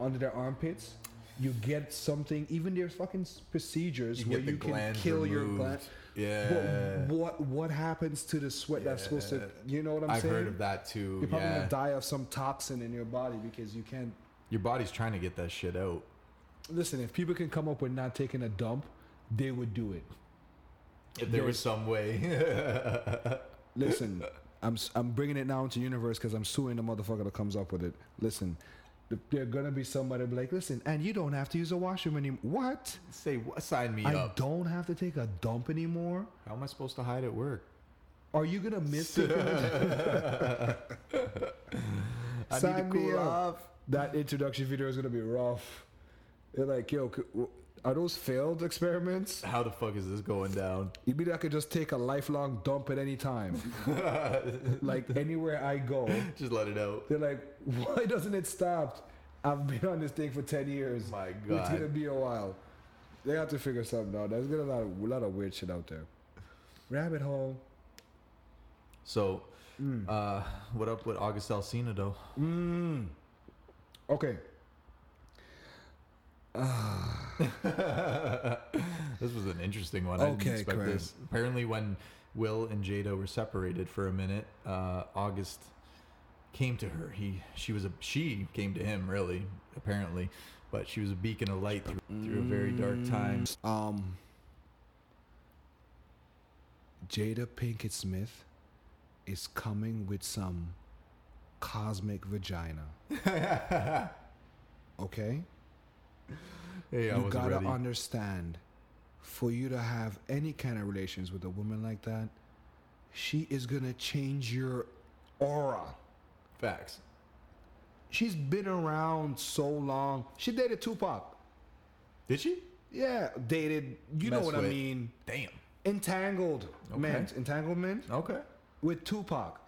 under their armpits. You get something, even there's fucking procedures you where you can kill your removed. gland. Yeah. But what what happens to the sweat that's supposed to? You know what I'm saying? I've heard of that too. You're probably yeah. gonna die of some toxin in your body because you can't. Your body's trying to get that shit out. Listen, if people can come up with not taking a dump, they would do it. If there was some way. Listen, I'm I'm bringing it now into universe because I'm suing the motherfucker that comes up with it. Listen, th- there gonna be somebody be like, listen, and you don't have to use a washroom anymore. What? Say, what? sign me I up. don't have to take a dump anymore. How am I supposed to hide at work? Are you gonna miss it? I Sign need to me cool up. off. That introduction video is gonna be rough. They're like, yo, are those failed experiments? How the fuck is this going down? You mean I could just take a lifelong dump at any time? like anywhere I go. Just let it out. They're like, why doesn't it stop? I've been on this thing for 10 years. My God. It's gonna be a while. They have to figure something out. There's gonna be a lot of, a lot of weird shit out there. Rabbit hole. So, uh, what up with August Alsina though? Mm. Okay. This was an interesting one. I Okay, didn't expect Craig. this. Apparently, when Will and Jada were separated for a minute, uh, August came to her. He, she was a, she came to him really, apparently, but she was a beacon of light through, through a very dark time. Um. Jada Pinkett Smith is coming with some cosmic vagina. Okay? Hey, you gotta ready. understand for you to have any kind of relations with a woman like that she is gonna change your aura Facts. she's been around so long she dated tupac Did she? yeah dated you know Mess what i mean Damn. entangled Okay. meant entanglement Okay. with tupac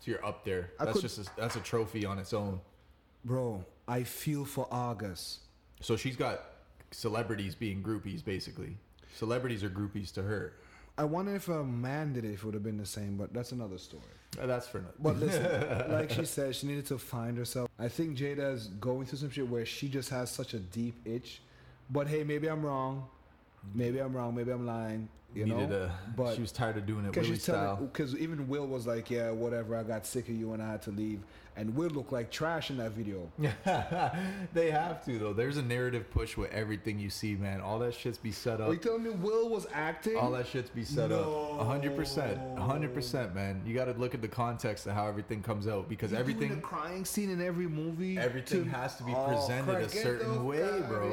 So you're up there. I That's could- just a, that's a trophy on its own. bro i feel for august So she's got celebrities being groupies, basically. Celebrities are groupies to her. i wonder if a man did it if it would have been the same but that's another story Uh, That's for nothing. But listen, like she said, she needed to find herself. I think Jada's going through some shit where she just has such a deep itch. But hey, maybe I'm wrong. Maybe I'm wrong. Maybe I'm lying. You Needed know. a, uh, but she was tired of doing it because Willie telling, style. because even Will was like, yeah, whatever. I got sick of you and I had to leave. And Will looked like trash in that video. they have to though. There's a narrative push with everything you see, man. All that shit's be set Are up. you telling me Will was acting? All that shit's be set up. A hundred percent. Hundred percent, man. You got to look at the context of how everything comes out because You doing everything, crying scene in every movie. everything to- has to be Oh, presented Craig, a certain way, bro.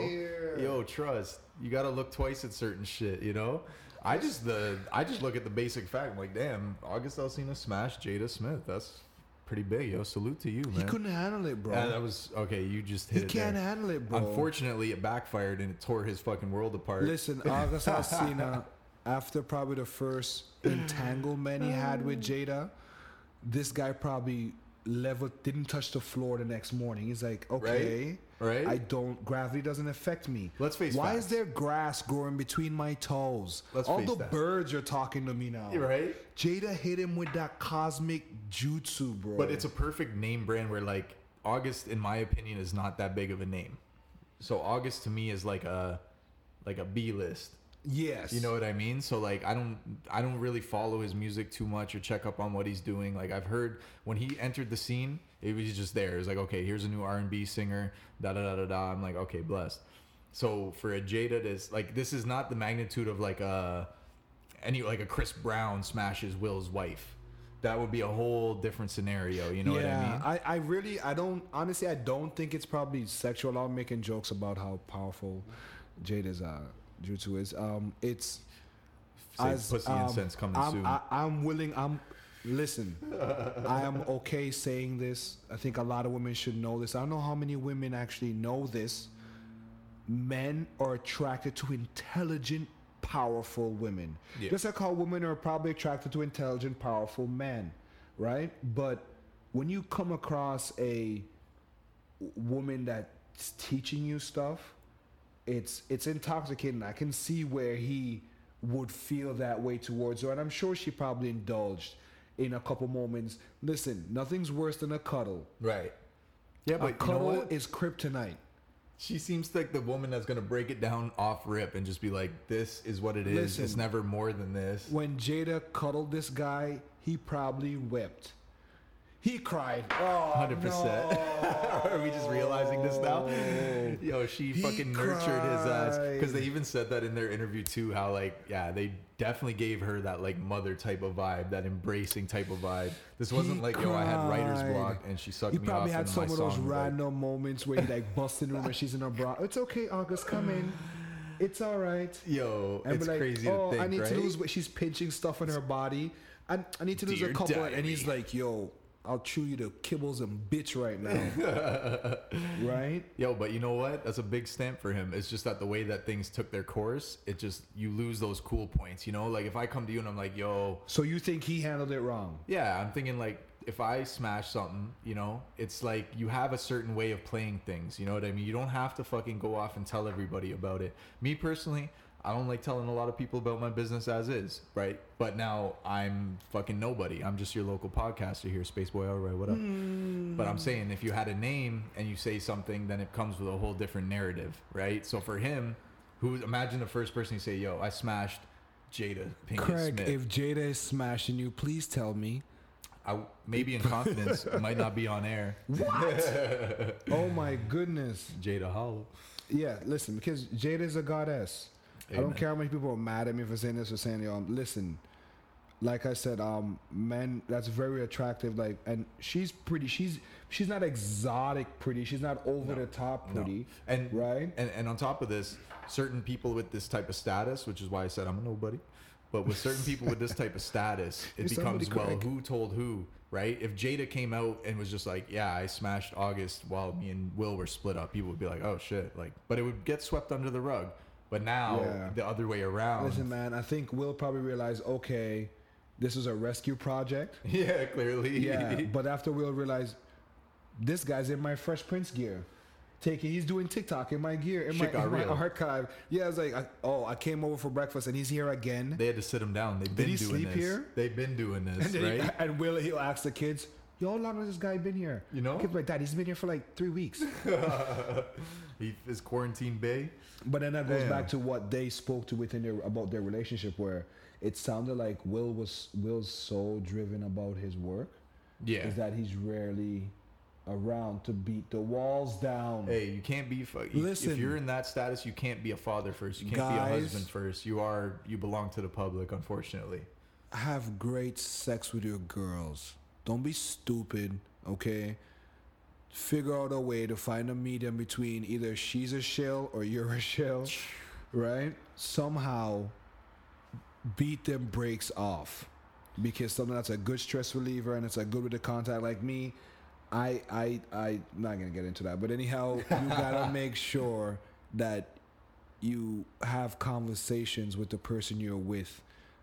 Yo, trust. You got to look twice at certain shit. You know. I just the I just look at the basic fact. I'm like, damn, August Alsina smashed Jada Smith. That's pretty big, yo. Salute to you, man. He couldn't handle it, bro. Yeah, that was okay. You just hit he can't there. handle it, bro. Unfortunately, it backfired and it tore his fucking world apart. Listen, August Alsina, after probably the first entanglement he had with Jada, this guy probably level didn't touch the floor the next morning. He's like, okay, Right? I don't. Gravity doesn't affect me. Let's face it. Why facts. is there grass growing between my toes? Let's All the that. birds are talking to me now. Right. Jada hit him with that cosmic jutsu, bro. But it's a perfect name brand where like August, in my opinion, is not that big of a name. So August to me is like a like a B list. Yes. You know what I mean? So like I don't I don't really follow his music too much or check up on what he's doing. Like I've heard when he entered the scene, it was just there. It was like, okay, here's a new R and B singer, da da da da da. I'm like, okay, blessed. So for a Jada to like this is not the magnitude of like a any like a Chris Brown smashes Will's wife. That would be a whole different scenario. You know yeah, what I mean? I, I really, I don't, honestly, I don't think it's probably sexual. I'm making jokes about how powerful Jada's uh, jutsu is. Um, it's Say pussy um, incense coming I'm, soon. I, I'm willing. I'm listen. I am okay saying this. I think a lot of women should know this. I don't know how many women actually know this. Men are attracted to intelligent, powerful women. Yeah. Just like how women are probably attracted to intelligent, powerful men, right? But when you come across a woman that's teaching you stuff, it's it's intoxicating. I can see where he would feel that way towards her, and I'm sure she probably indulged in a couple moments. Listen, nothing's worse than a cuddle. right. Yeah, A but you know cuddle what? is kryptonite. She seems like the woman that's gonna break it down off rip and just be like, "This is what it is. Listen. it's never more than this." When Jada cuddled this guy, he probably wept. He cried. Oh, Hundred percent. Are we just realizing this now? Yo, she He fucking nurtured his ass because they even said that in their interview too. How like, yeah, they definitely gave her that like mother type of vibe, that embracing type of vibe. This wasn't He like, yo, I had writer's block and she sucked You me probably off. had and some my of those was like- random moments where you like bust in the room and she's in her bra. It's okay, August, come in. It's all right. Yo, And it's like, crazy oh, to think, I need right? to lose weight. She's pinching stuff in her body. I, I need to lose a Dear couple. And he's like, yo, I'll chew you to kibbles and bitch right now. right? Yo, but you know what? That's a big stamp for him. It's just that the way that things took their course, it just you lose those cool points. You know, like if I come to you and I'm like, yo, So you think he handled it wrong? yeah, I'm thinking like if I smash something, you know, it's like you have a certain way of playing things. You know what I mean? You don't have to fucking go off and tell everybody about it. Me personally, I don't like telling a lot of people about my business as is, right? But now I'm fucking nobody. I'm just your local podcaster here, Spaceboy Elroy. What up? Hmm. But I'm saying if you had a name and you say something, then it comes with a whole different narrative, right? So for him, who imagine the first person you say, "Yo, I smashed Jada Pinkett Craig, Smith." if Jada is smashing you, please tell me. I maybe in confidence might not be on air. What? Oh my goodness. Jada Hollow. Yeah, listen, because Jada is a goddess. I don't care how many people are mad at me for saying this or saying, yo, um, listen, like I said, um, men, that's very attractive. Like, and she's pretty. She's she's not exotic pretty. She's not over the top No. pretty. And right? And and on top of this, certain people with this type of status, which is why I said I'm a nobody, but with certain people with this type of status, it You're becomes well, who told who, right? If Jada came out and was just like, yeah, I smashed August while me and Will were split up, people would be like, oh shit, like, but it would get swept under the rug. But now Yeah. the other way around. Listen, man, I think we'll probably realize, okay, this is a rescue project. yeah, clearly. Yeah, but after we'll realize, this guy's in my Fresh Prince gear. Taking, he's doing TikTok in my gear in, my, in my archive. Yeah, I was like, I, oh, I came over for breakfast and he's here again. they had to sit him down. They've Did been he doing sleep this. here? They've been doing this, And, then he- right? and Will, he'll ask the kids, yo, how long has this guy been here? You know? Kids like, that. he's been here for like three weeks. he is quarantine bay. but then that goes Damn. back to what they spoke to within their about their relationship, where it sounded like Will was Will's so driven about his work Yeah. is that he's rarely around to beat the walls down. Hey, you can't be. fu- you- Listen. if you're in that status, you can't be a father first. You can't be a husband first. You are. You belong to the public, unfortunately. have great sex with your girls. Don't be stupid, okay? Figure out a way to find a medium between either she's a shell or you're a shell, right? Somehow beat them breaks off because something that's a good stress reliever and it's a good with the contact like me. I I I'm not gonna get into that, but anyhow, you gotta make sure that you have conversations with the person you're with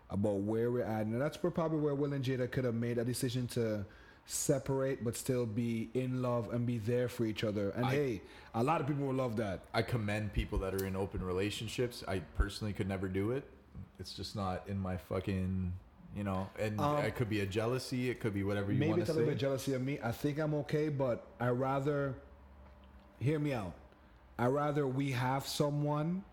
about where we're at. And that's probably where Will and Jada could have made a decision to separate but still be in love and be there for each other. And I- hey, a lot of people will love that. I commend people that are in open relationships. I personally could never do it. It's just not in my fucking. You know, and Um, it could be a jealousy. It could be whatever you Maybe it's a little bit jealousy of me. I think I'm okay, but I rather hear me out. I rather we have someone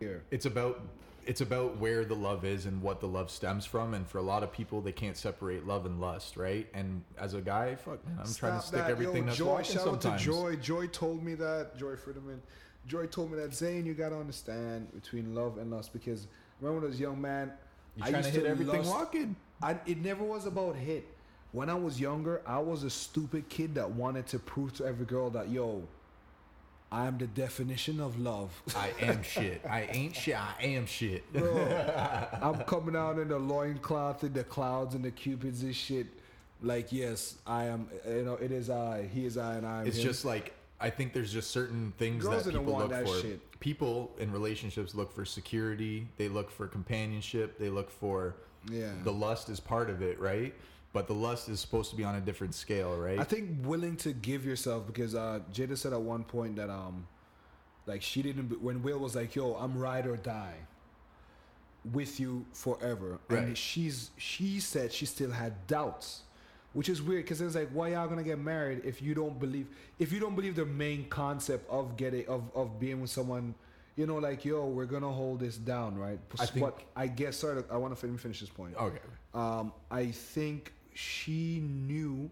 here. it's about it's about where the love is and what the love stems from. And for a lot of people, they can't separate love and lust, right? And as a guy, fuck, man, I'm trying to stick that. everything Yo, that's Joy, shout sometimes. out to Joy. Joy told me that. Joy Friedman. Joy told me that Zane, you gotta understand between love and lust because remember when I was a young man, You I trying to used hit everything lust- walking? I, it never was about hit. When I was younger, I was a stupid kid that wanted to prove to every girl that yo, I am the definition of love. I am shit. I ain't shit. I am shit. Bro, I'm coming out in the loincloth in the clouds and the cupids and shit. Like, yes, I am. You know, it is I. He is I, and I am. It's him. just like I think there's just certain things Girls that people look that for. shit. People in relationships look for security. They look for companionship. They look for Yeah. the lust is part of it, right? But the lust is supposed to be on a different scale, right? I think willing to give yourself because uh, Jada said at one point that um, like she didn't when Will was like, "Yo, I'm ride or die with you forever," Right. and she's she said she still had doubts, which is weird because it's like, why y'all gonna get married if you don't believe if you don't believe the main concept of getting of of being with someone. You know, like yo, we're gonna hold this down, right? I think- what I guess. Sorry, I want to finish, finish this point. okay. Um, I think she knew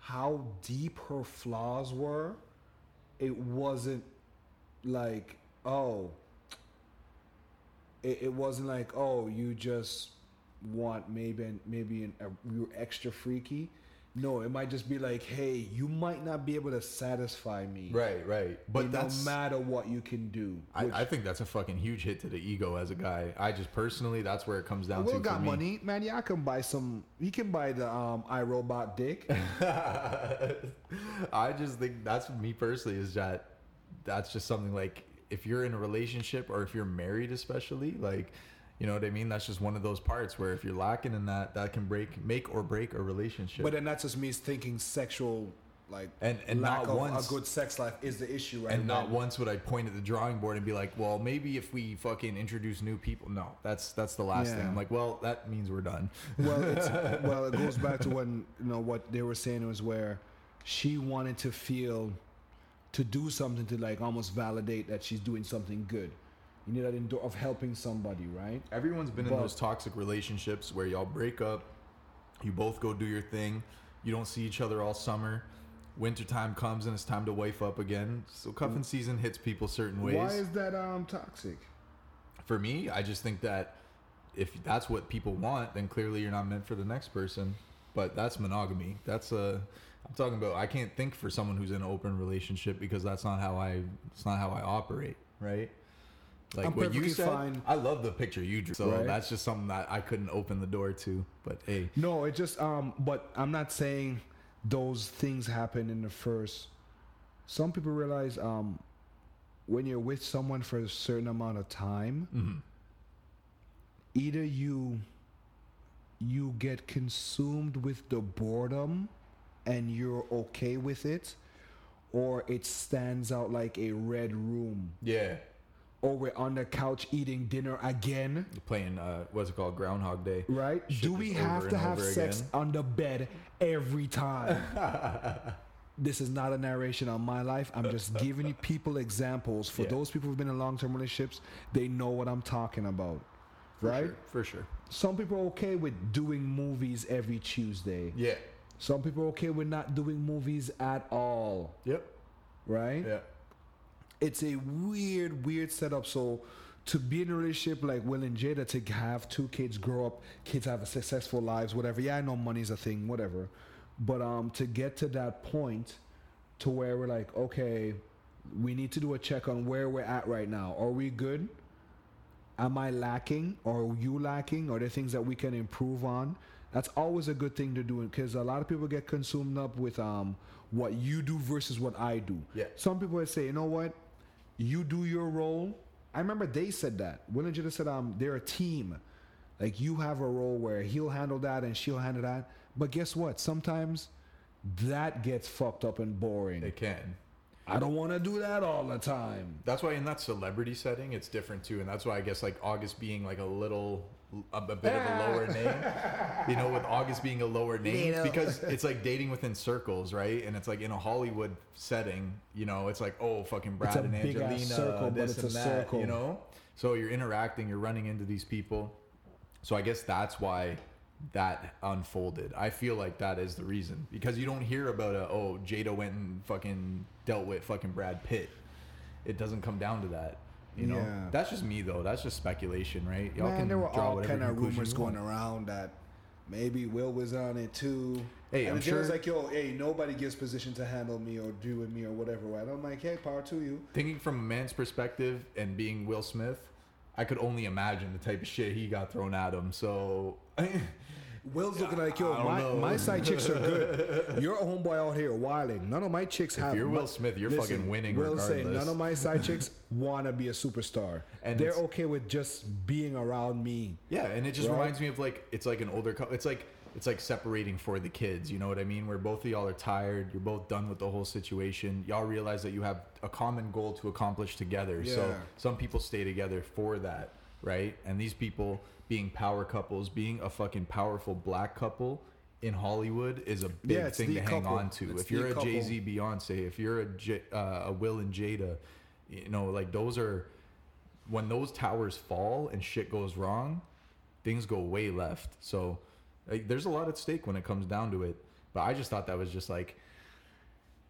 how deep her flaws were. It wasn't like, oh, it, it wasn't like, oh, you just want maybe maybe an, a, you're extra freaky. No, it might just be like, hey, you might not be able to satisfy me, Right, right. But no matter what you can do. I, which- I think that's a fucking huge hit to the ego as a guy. I just personally, that's where it comes down Will to. got for me. money, man. Yeah, I can buy some. He can buy the um iRobot dick. I just think that's me personally is that that's just something like if you're in a relationship or if you're married especially like you know what I mean that's just one of those parts where if you're lacking in that that can break make or break a relationship. But then that's just me thinking sexual, like And- and not once- a good sex life is the issue, right? and not once would I point at the drawing board and be like, "Well, maybe if we fucking introduce new people." No, that's that's the last thing. I'm like, "Well, that means we're done." Well, it's, well, it goes back to when you know what they were saying was where she wanted to feel to do something to like almost validate that she's doing something good. You need that endo- of helping somebody, right? Everyone's been in those toxic relationships where y'all break up, you both go do your thing, you don't see each other all summer. Wintertime comes and it's time to wife up again. So cuffing season hits people certain ways. Why is that um toxic? For me, I just think that if that's what people want, then clearly you're not meant for the next person. But that's monogamy. That's a I'm talking about I can't think for someone who's in an open relationship because that's not how I it's not how I operate, right? Like I'm what you perfectly said, fine. I love the picture you drew. So Right. that's just something that I couldn't open the door to. But hey, No, it just um but I'm not saying those things happen in the first some people realize um when you're with someone for a certain amount of time mhm. either you you get consumed with the boredom and you're okay with it or it stands out like a red room yeah, or we're on the couch eating dinner again playing uh, what's it called, Groundhog Day. right Shit do we have to have sex again. on the bed every time this is not a narration on my life i'm just giving you people examples for Yeah. those people who've been in long-term relationships they know what i'm talking about For right sure, for sure. some people are okay with doing movies every tuesday Yeah. some people are okay with not doing movies at all Yep. right Yeah. It's a weird, weird setup. So to be in a relationship like Will and Jada, to have two kids grow up, kids have a successful lives, whatever. Yeah, I know money's a thing, whatever. But um, to get to that point, to where we're like, okay, we need to do a check on where we're at right now. Are we good? Am I lacking? Or are you lacking? Are there things that we can improve on? That's always a good thing to do because a lot of people get consumed up with um, what you do versus what I do. Yeah. Some people would say, you know what? You do your role. I remember they said that. Will and Jada said um, they're a team. Like you have a role where he'll handle that and she'll handle that. But guess what? Sometimes that gets fucked up and boring. They can. I don't want to do that all the time. That's why in that celebrity setting, it's different too, and that's why I guess like August being like a little, a, a bit of a lower name, you know, with August being a lower name Little. because it's like dating within circles, right? And it's like in a Hollywood setting, you know, it's like oh fucking Brad a and big-ass Angelina, circle, but this it's and a that, circle. you know. So you're interacting, you're running into these people. So I guess that's why that unfolded. I feel like that is the reason because you don't hear about a oh Jada went and fucking dealt with fucking Brad Pitt. It doesn't come down to that. You know, Yeah. that's just me though. That's just speculation, right? Y'all Man, can there were draw all whatever kind of rumors going around that maybe Will was on it too. Hey, and I'm it was sure- like, yo, hey, nobody gives position to handle me or do with me or whatever. Right? I'm like, hey, power to you. Thinking from a man's perspective and being Will Smith, I could only imagine the type of shit he got thrown at him. So Will's looking like, yo, I don't my, know. my side chicks are good. You're a homeboy out here wilding. None of my chicks have. you're Will Smith, you're fucking winning Will's saying regardless. none of my side chicks want to be a superstar. And They're it's- okay with just being around me. Yeah, and it just Right? reminds me of like it's like an older couple. It's like it's like separating for the kids. You know what I mean? Where both of y'all are tired. You're both done with the whole situation. Y'all realize that you have a common goal to accomplish together. Yeah. So some people stay together for that, right? And these people being power couples, being a fucking powerful black couple in Hollywood is a big Yeah, thing to hang couple. on to. It's if you're a. Jay Z, Beyonce, if you're a J, uh, a Will and Jada, you know, like those are when those towers fall and shit goes wrong, things go way left. So like, there's a lot at stake when it comes down to it. But I just thought that was just like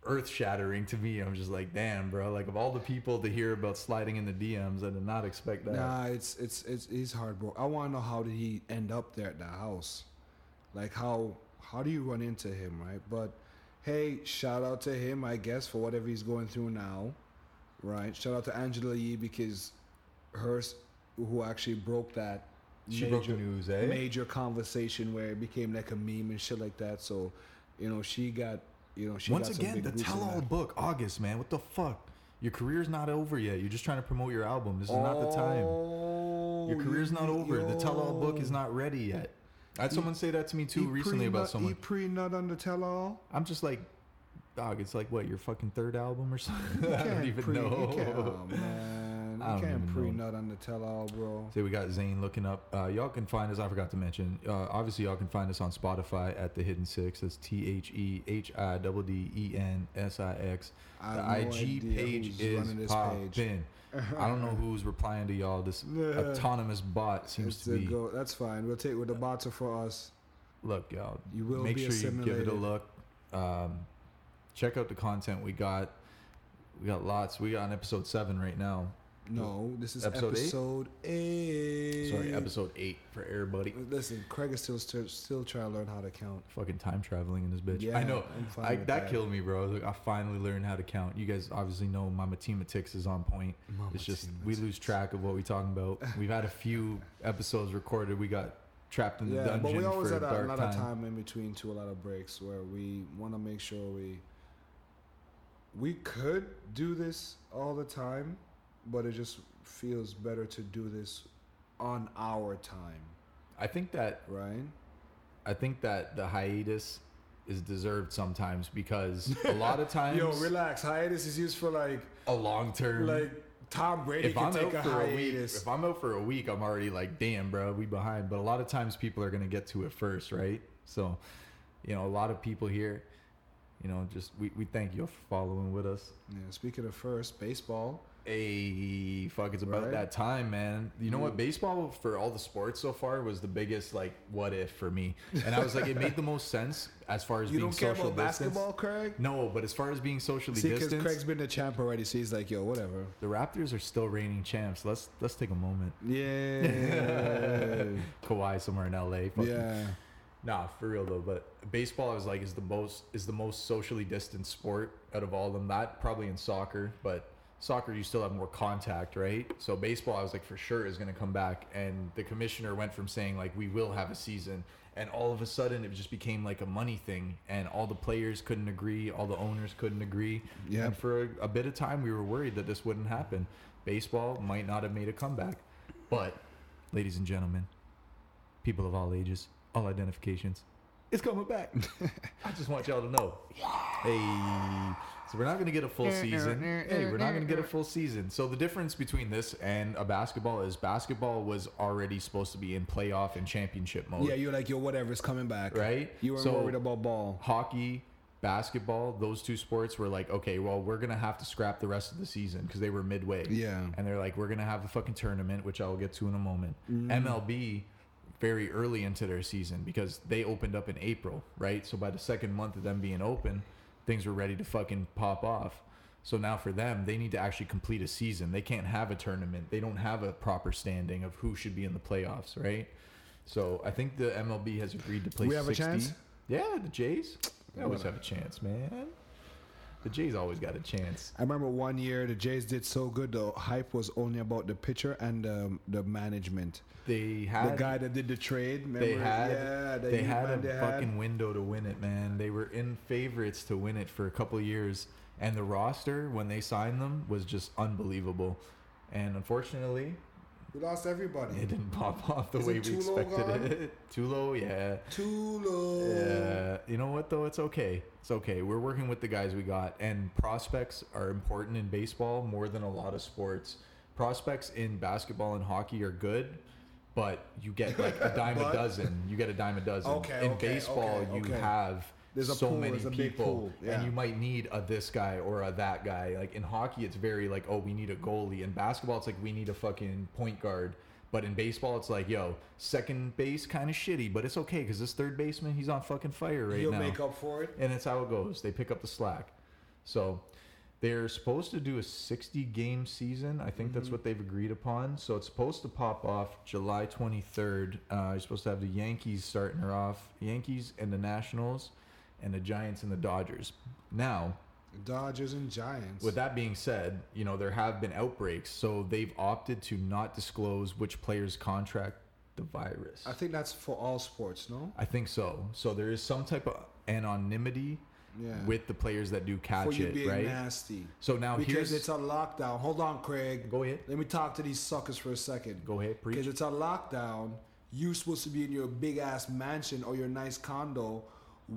earth shattering to me. I'm just like, damn, bro. Like of all the people to hear about sliding in the DMs, I did not expect that. Nah, it's it's it's he's hard, heartbroken. I want to know how did he end up there at the house, like how how do you run into him, right? But hey, shout out to him, I guess, for whatever he's going through now, right? Shout out to Angela Yee because hers, who actually broke that She broke the news, eh? major conversation where it became like a meme and shit like that. So, you know, she got you know Once again, the tell-all book, August, man. What the fuck? Your career's not over yet. You're just trying to promote your album. This is not the time. Oh, Your career's not over. The tell-all book is not ready yet. I had someone say that to me too recently about someone. He pre-nut on the tell-all. I'm just like, dog. It's like what your fucking third album or something. I don't even pre- know. Oh man, I you can't pre-nut on the tell-all, bro. Say we got Zane looking up. Uh, y'all can find us. I forgot to mention. Uh, obviously, y'all can find us on Spotify at the Hidden Six. That's T H E H I D D E N S I X. The IG page is popping. I don't know who's replying to y'all. This autonomous bot seems It's to be. go. That's fine. We'll take what the bots are for us. Look, y'all. You will make sure you give it a look. Um, check out the content we got. We got lots. We got on episode seven right now. No, this is Episode episode, eight? eight. Sorry, episode eight for everybody. Listen, Craig is still still, trying to learn how to count. Fucking time traveling in this bitch. Yeah, I know. I, that that. killed me, bro. I, like, I finally learned how to count. You guys obviously know my mathematics is on point. Mama it's just we lose track of what we're talking about. We've had a few episodes recorded. We got trapped in the Yeah, dungeon but we always a had a, dark lot time. of time in between to a lot of breaks where we want to make sure we we could do this all the time, but it just feels better to do this on our time, I think that right? I think that the hiatus is deserved sometimes because a lot of times Yo, relax. Hiatus is used for like a long term like Tom Brady if can I'm take out a for a week, if I'm out for a week, I'm already like, damn, bro, we behind. But a lot of times, people are gonna get to it first, right? So, you know, a lot of people here, you know, just we, we thank you for following with us. yeah, speaking of first, baseball. Hey, fuck, it's about Right. that time, man. You know what? Baseball for all the sports so far was the biggest like what if for me, and I was like, it made the most sense as far as You being don't care social about distance. basketball, Craig? No, but as far as being socially See, because Craig's been the champ already, so he's like, yo, whatever. the Raptors are still reigning champs. Let's let's take a moment. Yeah. Kawhi somewhere in LA. Fucking- yeah. Nah, for real though. But baseball I was like is the most is the most socially distanced sport out of all of them. Not probably in soccer, but soccer you still have more contact, right? So baseball, I was like for sure is going to come back, and the commissioner went from saying like we will have a season, and all of a sudden it just became like a money thing, and all the players couldn't agree, all the owners couldn't agree, Yep. and for a, a bit of time we were worried that this wouldn't happen. Baseball might not have made a comeback, but ladies and gentlemen, people of all ages, all identifications, It's coming back. I just want y'all to know. Hey. So we're not going to get a full season. Hey, we're not going to get a full season. So the difference between this and a basketball is basketball was already supposed to be in playoff and championship mode. Yeah, you're like, yo, whatever, it's coming back. Right? You weren't So- worried about ball. hockey, basketball, those two sports were like, okay, well, we're gonna have to scrap the rest of the season because they were midway. Yeah. and they're like, we're gonna have a fucking tournament, which I will get to in a moment. Mm. MLB, very early into their season because they opened up in April, right? So by the second month of them being open, things were ready to fucking pop off. So now for them, they need to actually complete a season. They can't have a tournament. They don't have a proper standing of who should be in the playoffs, right? So I think the MLB has agreed to play. We have a 60. chance? Yeah, the Jays. They always have a chance, man. The Jays always got a chance. I remember one year the Jays did so good. The hype was only about the pitcher and um, the management. They had the guy that did the trade. Remember? they had yeah, the they had a they fucking window to win it, man. They were in favorites to win it for a couple years, and the roster when they signed them was just unbelievable. And unfortunately, We lost everybody. it didn't pop off the Isn't way we Tulo expected gone? it. Too low, yeah. Tulo. Yeah, you know what though? It's okay. It's okay. We're working with the guys we got, and prospects are important in baseball more than a lot of sports. Prospects in basketball and hockey are good, but you get like a dime a dozen. You get a dime a dozen. Okay, in okay, baseball, okay, you okay. have There's a so pool, many there's a big people, yeah. and you might need a this guy or a that guy. Like in hockey, it's very like, oh, we need a goalie. In basketball, it's like we need a fucking point guard. But in baseball, it's like, yo, second base kind of shitty, but it's okay because this third baseman, he's on fucking fire right now. He'll make up for it. and it's how it goes. They pick up the slack. So they're supposed to do a 60 game season. I think that's Mhm. what they've agreed upon. So it's supposed to pop off July 23rd. Uh, you're supposed to have the Yankees starting her off, Yankees and the Nationals, and the Giants and the Dodgers. Now, Dodgers and Giants. with that being said, you know, there have been outbreaks, so they've opted to not disclose which players contract the virus. I think that's for all sports, no? I think so. So there is some type of anonymity Yeah. with the players that do catch you it, being right? nasty. So now because here's it's a lockdown. Hold on, Craig. go ahead, Let me talk to these suckers for a second. go ahead, Because it's a lockdown. You're supposed to be in your big ass mansion or your nice condo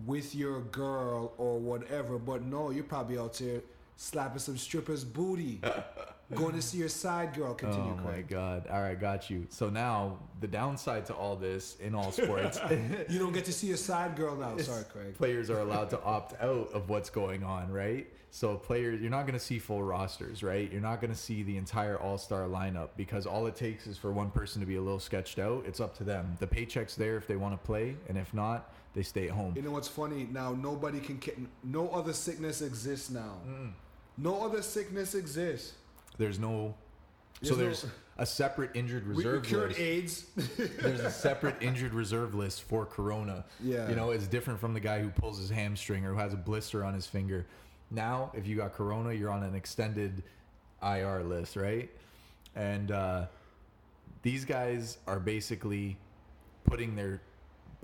with your girl or whatever. But no, you're probably out there slapping some stripper's booty. going to see your side girl. Continue, Oh my Craig. god! All right, got you. So now the downside to all this in all sports, You don't get to see your side girl now. Sorry, Craig. players are allowed to opt out of what's going on, right? So players, you're not going to see full rosters, right? You're not going to see the entire All-Star lineup because all it takes is for one person to be a little sketched out. It's up to them. The paycheck's there if they want to play, and if not, they stay at home. You know what's funny? Now nobody can. ca- No other sickness exists now. Mm. No other sickness exists. There's no. so There's no- a separate injured We, we cured list. AIDS. There's a separate injured reserve list for Corona. Yeah. You know, it's different from the guy who pulls his hamstring or who has a blister on his finger. Now, if you got Corona, you're on an extended IR list, right? And uh, these guys are basically putting their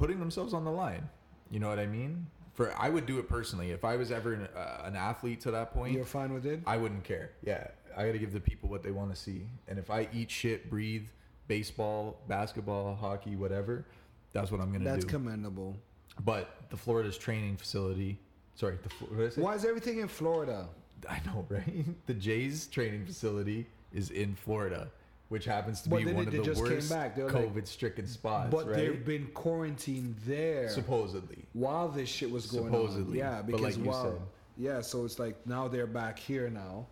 putting themselves on the line. You know what I mean? For I would do it personally. If I was ever an, uh, an athlete to that point, You're fine with it. I wouldn't care. Yeah, I got to give the people what they want to see. And if I eat shit, breathe, baseball, basketball, hockey, whatever, that's what I'm gonna That's do. That's commendable. but the Florida's training facility, sorry, the Flo- what did I say? Why is everything in Florida? I know, right? The Jays training facility is in Florida, which happens to But be one of the worst were like- COVID-stricken spots, but right? they've been quarantined there Supposedly. while this shit was going on. Supposedly. Yeah, because like while said. yeah, so it's like now they're back here now.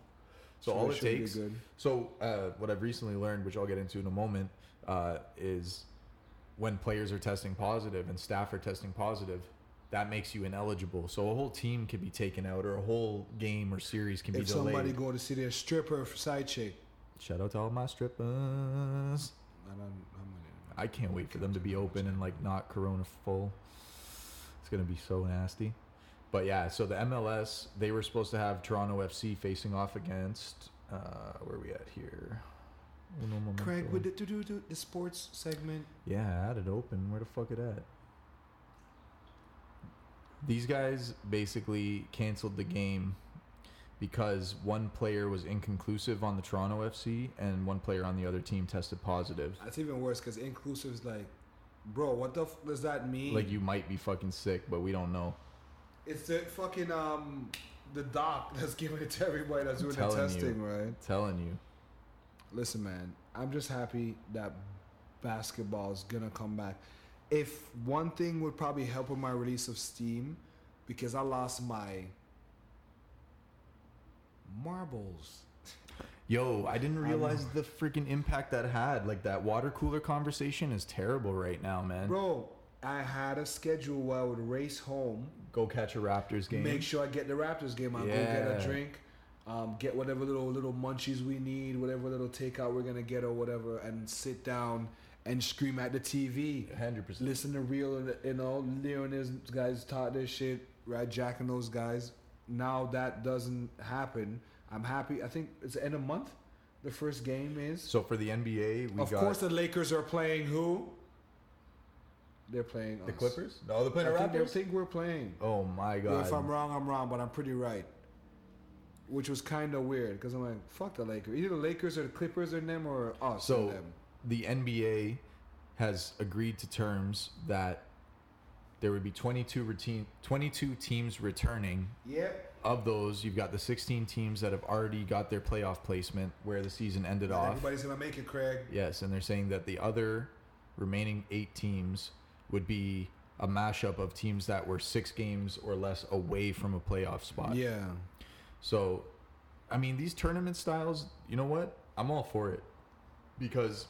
So, all it takes. So uh, what I've recently learned, which I'll get into in a moment, uh, is when players are testing positive and staff are testing positive, that makes you ineligible. So a whole team can be taken out, or a whole game or series can be If delayed. somebody go to see their stripper for side chick, Shout out to all my strippers. I don't. I'm I can't wait for them to be open and like not Corona full. It's gonna be so nasty. But yeah, so the MLS they were supposed to have Toronto FC facing off against uh, where are we at here? Craig, with the, do, do, do, the sports segment, Yeah, I had it open. Where the fuck it at? These guys basically canceled the game because one player was inconclusive on the Toronto FC and one player on the other team tested positive. that's even worse because inclusive is like Bro, what the f- does that mean? Like you might be fucking sick, but we don't know. It's the fucking um the doc that's giving it to everybody that's doing the telling you. testing, right? telling you. Listen, man, I'm just happy that basketball is gonna come back. If one thing would probably help with my release of steam, because I lost my marbles. Yo, I didn't realize the freaking impact that had. Like that water cooler conversation is terrible right now, man. Bro, I had a schedule where I would race home, Go catch a Raptors game. make sure I get the Raptors game. I go get a drink, um, get whatever little little munchies we need, whatever little takeout we're gonna get or whatever, and sit down and scream at the TV. 100%. Listen to real, and you know, Leo and his guys taught this shit, right? Jack and those guys. Now that doesn't happen. I'm happy. I think it's the end of month. The first game is. So for the NBA, we of got course, the Lakers are playing who? They're playing the us. Clippers. No, they're playing I the think, I Raptors. think we're playing. Oh my Well, if I'm wrong, I'm wrong, but I'm pretty right. Which was kind of weird because I'm like, fuck the Lakers. Either the Lakers or the Clippers are them or us So them. the NBA has agreed to terms that there would be 22 routine 22 teams returning. Yep. Of those, you've got the 16 teams that have already got their playoff placement where the season ended Not off. Everybody's gonna make it, Craig. Yes, and they're saying that the other remaining eight teams would be a mashup of teams that were six games or less away from a playoff spot. Yeah. So, I mean, these tournament styles, you know what? I'm all for it because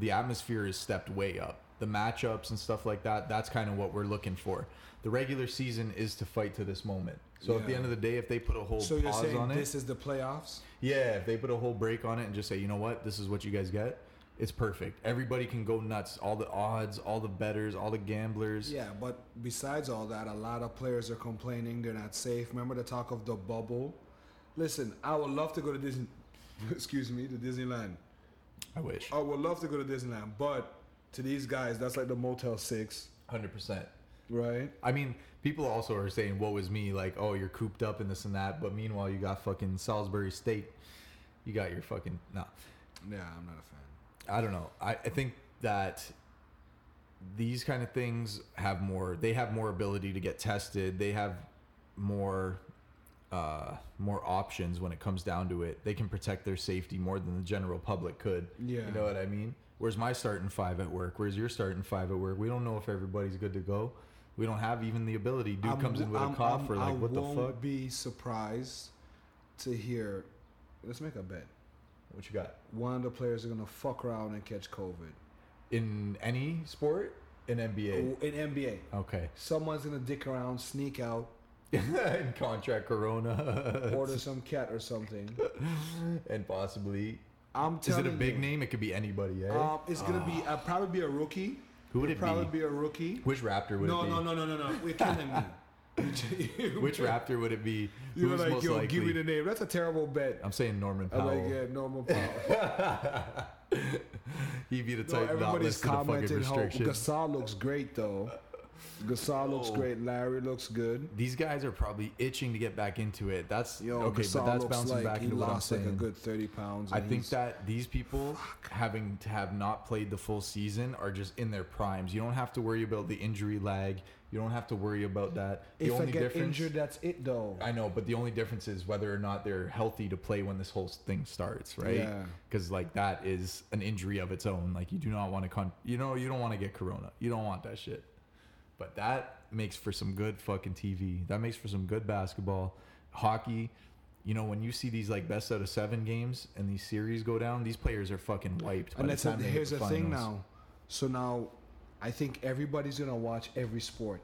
the atmosphere is stepped way up. The matchups and stuff like that, that's kind of what we're looking for. The regular season is to fight to this moment. So at the end of the day, if they put a whole So you're pause saying on it, this is the playoffs? yeah, if they put a whole break on it and just say, you know what, this is what you guys get, it's perfect. Everybody can go nuts. All the odds, all the betters, all the gamblers. Yeah, but besides all that, a lot of players are complaining they're not safe. Remember the talk of the bubble? Listen, I would love to go to Disney. Excuse me, to Disneyland. I wish. I would love to go to Disneyland, but to these guys, that's like the Motel Six, 100%. right? I mean, people also are saying, "What was me!" Like, "Oh, you're cooped up in this and that," but meanwhile, you got fucking Salisbury State. You got your fucking no. Yeah, I'm not a fan. I don't know. I, I think that these kind of things have more. They have more ability to get tested. They have more uh, more options when it comes down to it. They can protect their safety more than the general public could. Yeah. You know what I mean? Where's my starting five at work? Where's your starting five at work? We don't know if everybody's good to go. We don't have even the ability. Dude I'm- comes in with I'm- a cough I'm- or like, I what the won't fuck? be surprised to hear. Let's make a bet. What you got? One of the players are gonna fuck around and catch COVID. In any sport? In NBA? Oh, in NBA, Okay. someone's gonna dick around, sneak out, in contract Corona. order some cat or something. and possibly. I'm Is it a big you, name? It could be anybody, eh? Um, it's gonna be uh, probably be a rookie. Who would It'll it probably be? be a rookie. Which Raptor would No, it be? no, no, no, no, no. We're killing me. Which Raptor would it be? You're Who's like, yo, likely? give me the name. That's a terrible bet. I'm saying Norman I'm Powell. like, yeah, normal power. He'd be the No, type not everybody's listed a fucking restriction. Gasol looks great though. Gasol looks great. Larry looks good. These guys are probably itching to get back into it. That's Yo, okay, Gasol but that's looks bouncing like back he into what I'm lost like saying. a good thirty pounds. I and think he's- that these people having to have not played the full season are just in their primes. You don't have to worry about the injury lag. You don't have to worry about that. The if I only get difference injured, that's it though. I know, but the only difference is whether or not they're healthy to play when this whole thing starts, right? Yeah. Because like that is an injury of its own. Like you do not want to con, you know, you don't want to get corona. You don't want that shit. But that makes for some good fucking TV. That makes for some good basketball, hockey. You know, when you see these like best out of seven games and these series go down, these players are fucking wiped. by and the that's a, time they hit here's the, thing now. So now, I think everybody's gonna watch every sport.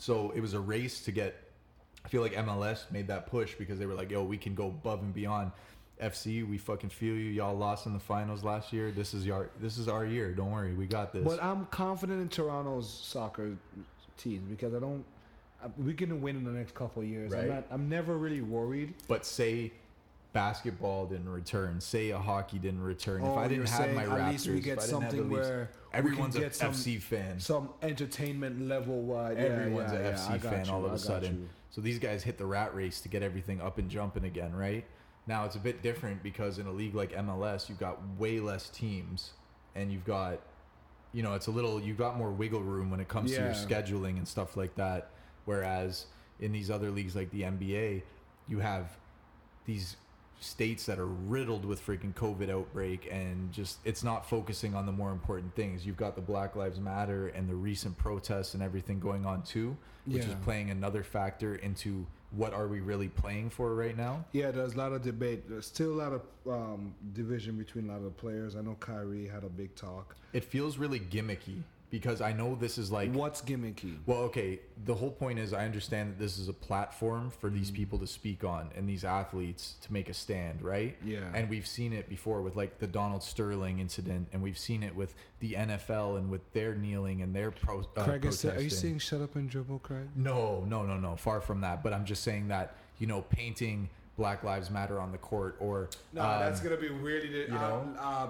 So it was a race to get. I feel like MLS made that push because they were like, "Yo, we can go above and beyond." FC, we fucking feel you. Y'all lost in the finals last year. This is your. This is our year. Don't worry, we got this. But I'm confident in Toronto's soccer team because I don't. I- We can win in the next couple of years. Right. I'm not. I'm never really worried. But say basketball didn't return. Say a hockey didn't return. if Oh, I didn't have my at Raptors, least we get if I didn't have the something Leafs- where everyone's can a get some- FC fan. Some entertainment level wide. Everyone's yeah, a yeah, FC fan you, all of a sudden. you. So these guys hit the rat race to get everything up and jumping again, right? Now it's a bit different because in a league like MLS, you've got way less teams and you've got you know, it's a little you've got more wiggle room when it comes to your scheduling and stuff like that. Whereas in these other leagues like the NBA, you have these states that are riddled with freaking COVID outbreak and just it's not focusing on the more important things. You've got the Black Lives Matter and the recent protests and everything going on too, which is playing another factor into what are we really playing for right now. Yeah, there's a lot of debate. There's still a lot of um, division between a lot of the players. I know Kyrie had a big talk. It feels really gimmicky because I know this is like What's gimmicky? Well, okay. The whole point is, I understand that this is a platform for these Mm-hmm. people to speak on and these athletes to make a stand, right? Yeah. And we've seen it before with like the Donald Sterling incident, and we've seen it with the NFL and with their kneeling and their pro. Uh, Craig, is protesting. are you saying shut up and dribble, Craig? No, no, no, no. Far from that. But I'm just saying that you know, painting Black Lives Matter on the court or No, um, that's gonna be really. You know? uh, uh,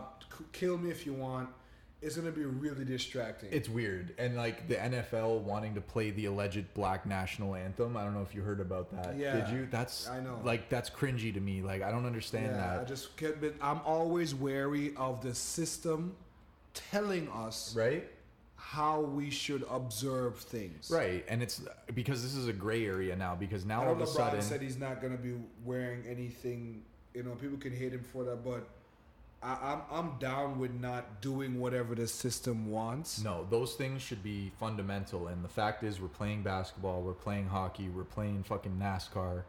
kill me if you want. It's gonna be really distracting. It's weird. And like the NFL wanting to play the alleged black national anthem. I don't know if you heard about that. Yeah, Did you? That's I know. Like that's cringy to me. Like I don't understand that. yeah, I just kept But I'm always wary of the system telling us Right? how we should observe things. Right. And it's because this is a gray area now because now all of a LeBron sudden said he's not gonna be wearing anything. You know, people can hate him for that, but I, I'm I'm down with not doing whatever the system wants. No, those things should be fundamental. And the fact is, we're playing basketball, we're playing hockey, we're playing fucking NASCAR.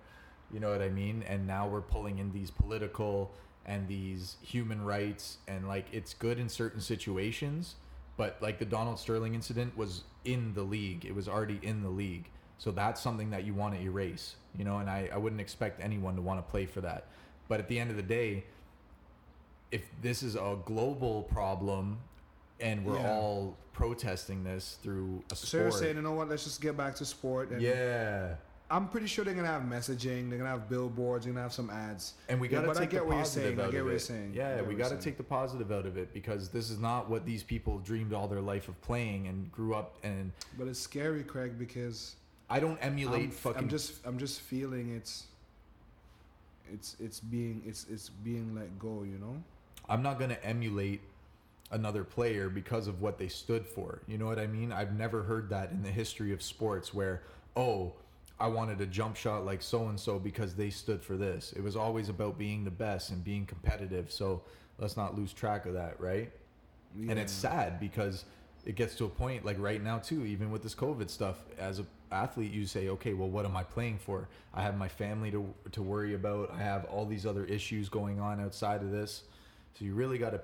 You know what I mean? And now we're pulling in these political and these human rights. And like, it's good in certain situations. But like the Donald Sterling incident was in the league, it was already in the league. So that's something that you want to erase, you know? And I, I wouldn't expect anyone to want to play for that. But at the end of the day, if this is a global problem and we're Yeah. all protesting this through a So you're sport. saying, you know what? Let's just get back to sport. And yeah. I'm pretty sure they're gonna have messaging. They're gonna have billboards. They're gonna have some ads. And we got to but I take get the what you're positive saying. I get of what it. you're saying. Yeah, we got to take the positive out of it because this is not what these people dreamed all their life of playing and grew up and But it's scary, Craig, because I don't emulate I'm, fucking I'm just I'm just feeling it's it's it's being it's it's being let go. You know. I'm not going to emulate another player because of what they stood for. You know what I mean? I've never heard that in the history of sports where, oh, I wanted a jump shot like so and so because they stood for this. It was always about being the best and being competitive. So let's not lose track of that, right? And it's sad because it gets to a point like right now too, even with this COVID stuff, as a athlete, you say, okay, well, what am I playing for? I have my family to to worry about. I have all these other issues going on outside of this. So you really got to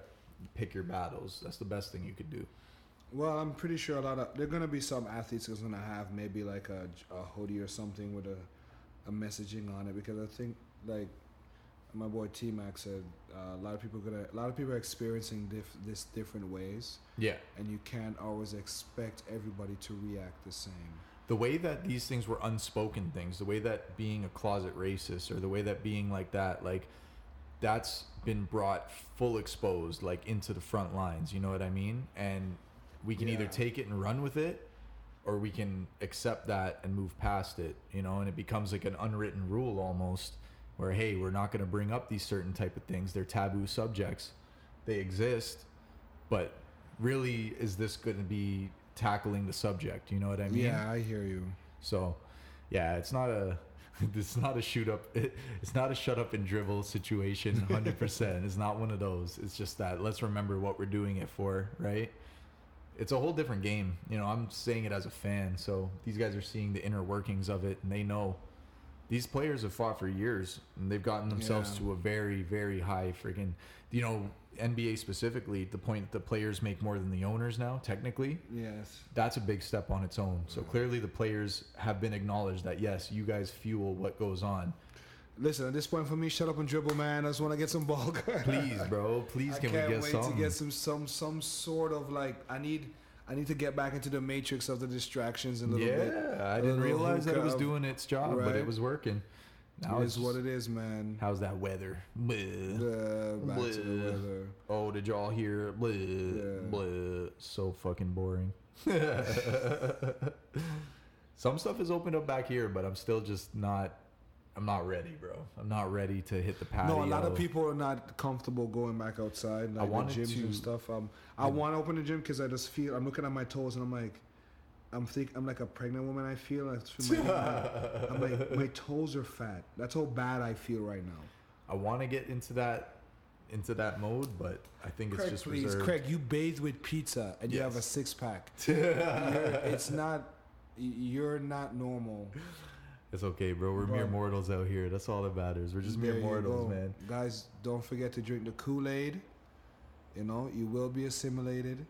pick your battles. That's the best thing you could do. Well, I'm pretty sure a lot of there are gonna be some athletes that's gonna have maybe like a, a hoodie or something with a, a messaging on it because I think like my boy T Mac said uh, a lot of people gonna a lot of people are experiencing diff, this different ways Yeah. and you can't always expect everybody to react the same. the way that these things were unspoken things, the way that being a closet racist or the way that being like that, like that's been brought full exposed, like into the front lines. You know what I mean? And we can either take it and run with it, or we can accept that and move past it. You know, and it becomes like an unwritten rule almost, where hey, we're not going to bring up these certain type of things. They're taboo subjects. They exist, but really, is this going to be tackling the subject? You know what I mean? yeah, I hear you. So, yeah, it's not a it's not a shoot up it, it's not a shut up and dribble situation 100%. it's not one of those. It's just that let's remember what we're doing it for, right? It's a whole different game. You know, I'm saying it as a fan. So, these guys are seeing the inner workings of it and they know these players have fought for years and they've gotten themselves Yeah. to a very very high freaking you know NBA specifically the point that the players make more than the owners now technically Yes. that's a big step on its own. So mm. clearly, the players have been acknowledged that yes, you guys fuel what goes on. Listen, at this point for me, shut up and dribble, man. I just want to get some ball. Please, bro, please, I can can't we get wait some? to get some some some sort of like I need I need to get back into the matrix of the distractions a little yeah, bit. I A didn't realize that it was doing its job, but it was working. Now it's what it is, man. How's that weather? Bleh. Back to the weather. Oh, did y'all hear? Bleh, Yeah. bleh. So fucking boring. Some stuff is opened up back here, but I'm still just not I'm not ready, bro. I'm not ready to hit the patio. No, a lot of people are not comfortable going back outside, like wanted the gyms to- and stuff. Um, I want to open the gym because I just feel I'm looking at my toes and I'm like, I'm think I'm like a pregnant woman. I feel I my I'm like my toes are fat. That's how bad I feel right now. I want to get into that into that mode, but I think it's Craig, just please, reserved. Craig, you bathe with pizza and you have a six pack. it's not. You're not normal. It's okay, bro. We're mere mortals out here. That's all that matters. We're just mere There you mortals, man. Guys, don't forget to drink the Kool Aid. You know, you will be assimilated.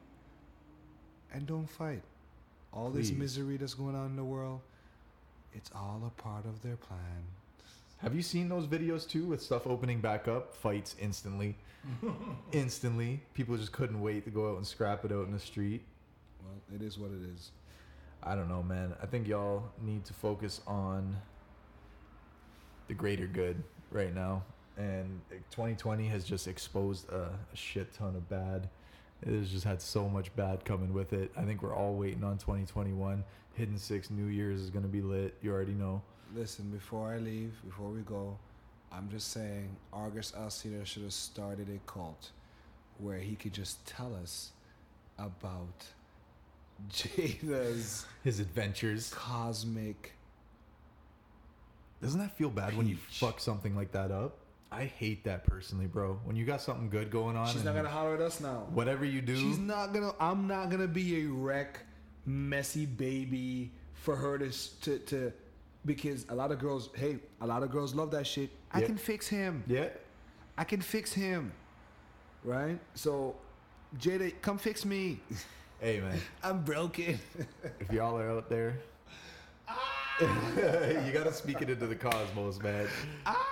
And don't fight. All this misery that's going on in the world, it's all a part of their plan. Have you seen those videos too with stuff opening back up? Fights instantly. instantly. People just couldn't wait to go out and scrap it out in the street. Well, it is what it is. I don't know, man. I think y'all need to focus on the greater good right now. And 2020 has just exposed a, a shit ton of bad. It has just had so much bad coming with it. I think we're all waiting on 2021. Hidden Six New Year's is going to be lit. You already know. Listen, before I leave, before we go, I'm just saying August Alsina should have started a cult where he could just tell us about Jada's His adventures. cosmic Doesn't that feel bad when you fuck something like that up? I hate that personally, bro. When you got something good going on, She's not gonna holler at us now. whatever you do, She's not gonna. I'm not gonna be a wreck, messy baby for her to to to, because a lot of girls. Hey, a lot of girls love that shit. I can fix him. yeah, I can fix him. Right. So, Jada, come fix me. hey man, I'm broken. if y'all are out there, you gotta speak it into the cosmos, man. ah,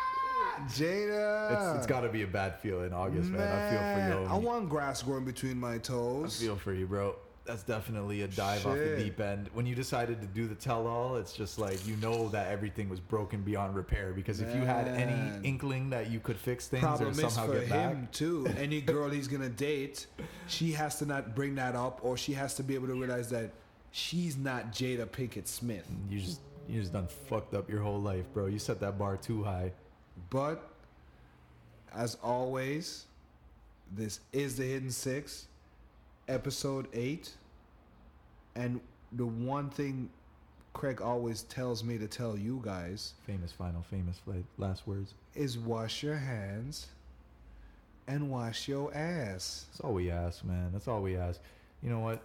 Jada. It's, it's gotta be a bad feeling, August, man. I feel for you. I want grass growing between my toes. I feel for you, bro. That's definitely a dive off the deep end. When you decided to do the tell-all, it's just like you know that everything was broken beyond repair. Because if you had any inkling that you could fix things Problem or is somehow for get him too. Any girl he's gonna date, she has to not bring that up, or she has to be able to realize that she's not Jada Pinkett Smith. you just you just done fucked up your whole life, bro. You set that bar too high. But as always, this is the Hidden Six, episode eight, and the one thing Craig always tells me to tell you guys Famous final, famous last words. is wash your hands and wash your ass. That's all we ask, man. That's all we ask. You know what?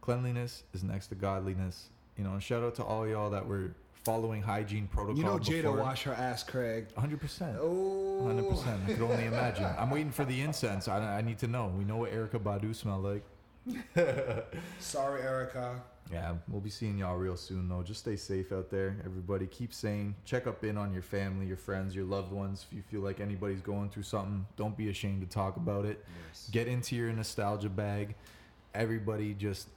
Cleanliness is next to godliness. You know, and shout out to all y'all that were following hygiene protocol. You know Jada before. wash her ass, Craig. 100%. Oh, 100%. I could only imagine. I'm waiting for the incense. I, I need to know. We know what Erykah Badu smell like. Sorry, Erykah. Yeah, we'll be seeing y'all real soon, though. Just stay safe out there, everybody. Keep saying, Check up in on your family, your friends, your loved ones. If you feel like anybody's going through something, don't be ashamed to talk about it. Yes. Get into your nostalgia bag. Everybody just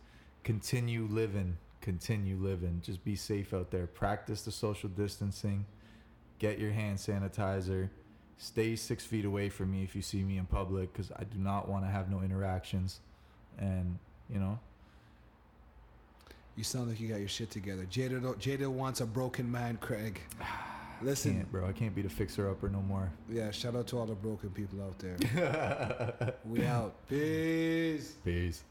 continue living. Continue living. Just be safe out there. Practice the social distancing. Get your hand sanitizer. Stay six feet away from me if you see me in public because I do not want to have no interactions. And, you know, You sound like you got your shit together. Jada, Jada wants a broken man, Craig. Listen, can't, bro. I can't be the fixer upper no more. yeah, shout out to all the broken people out there. we out. Peace. Peace.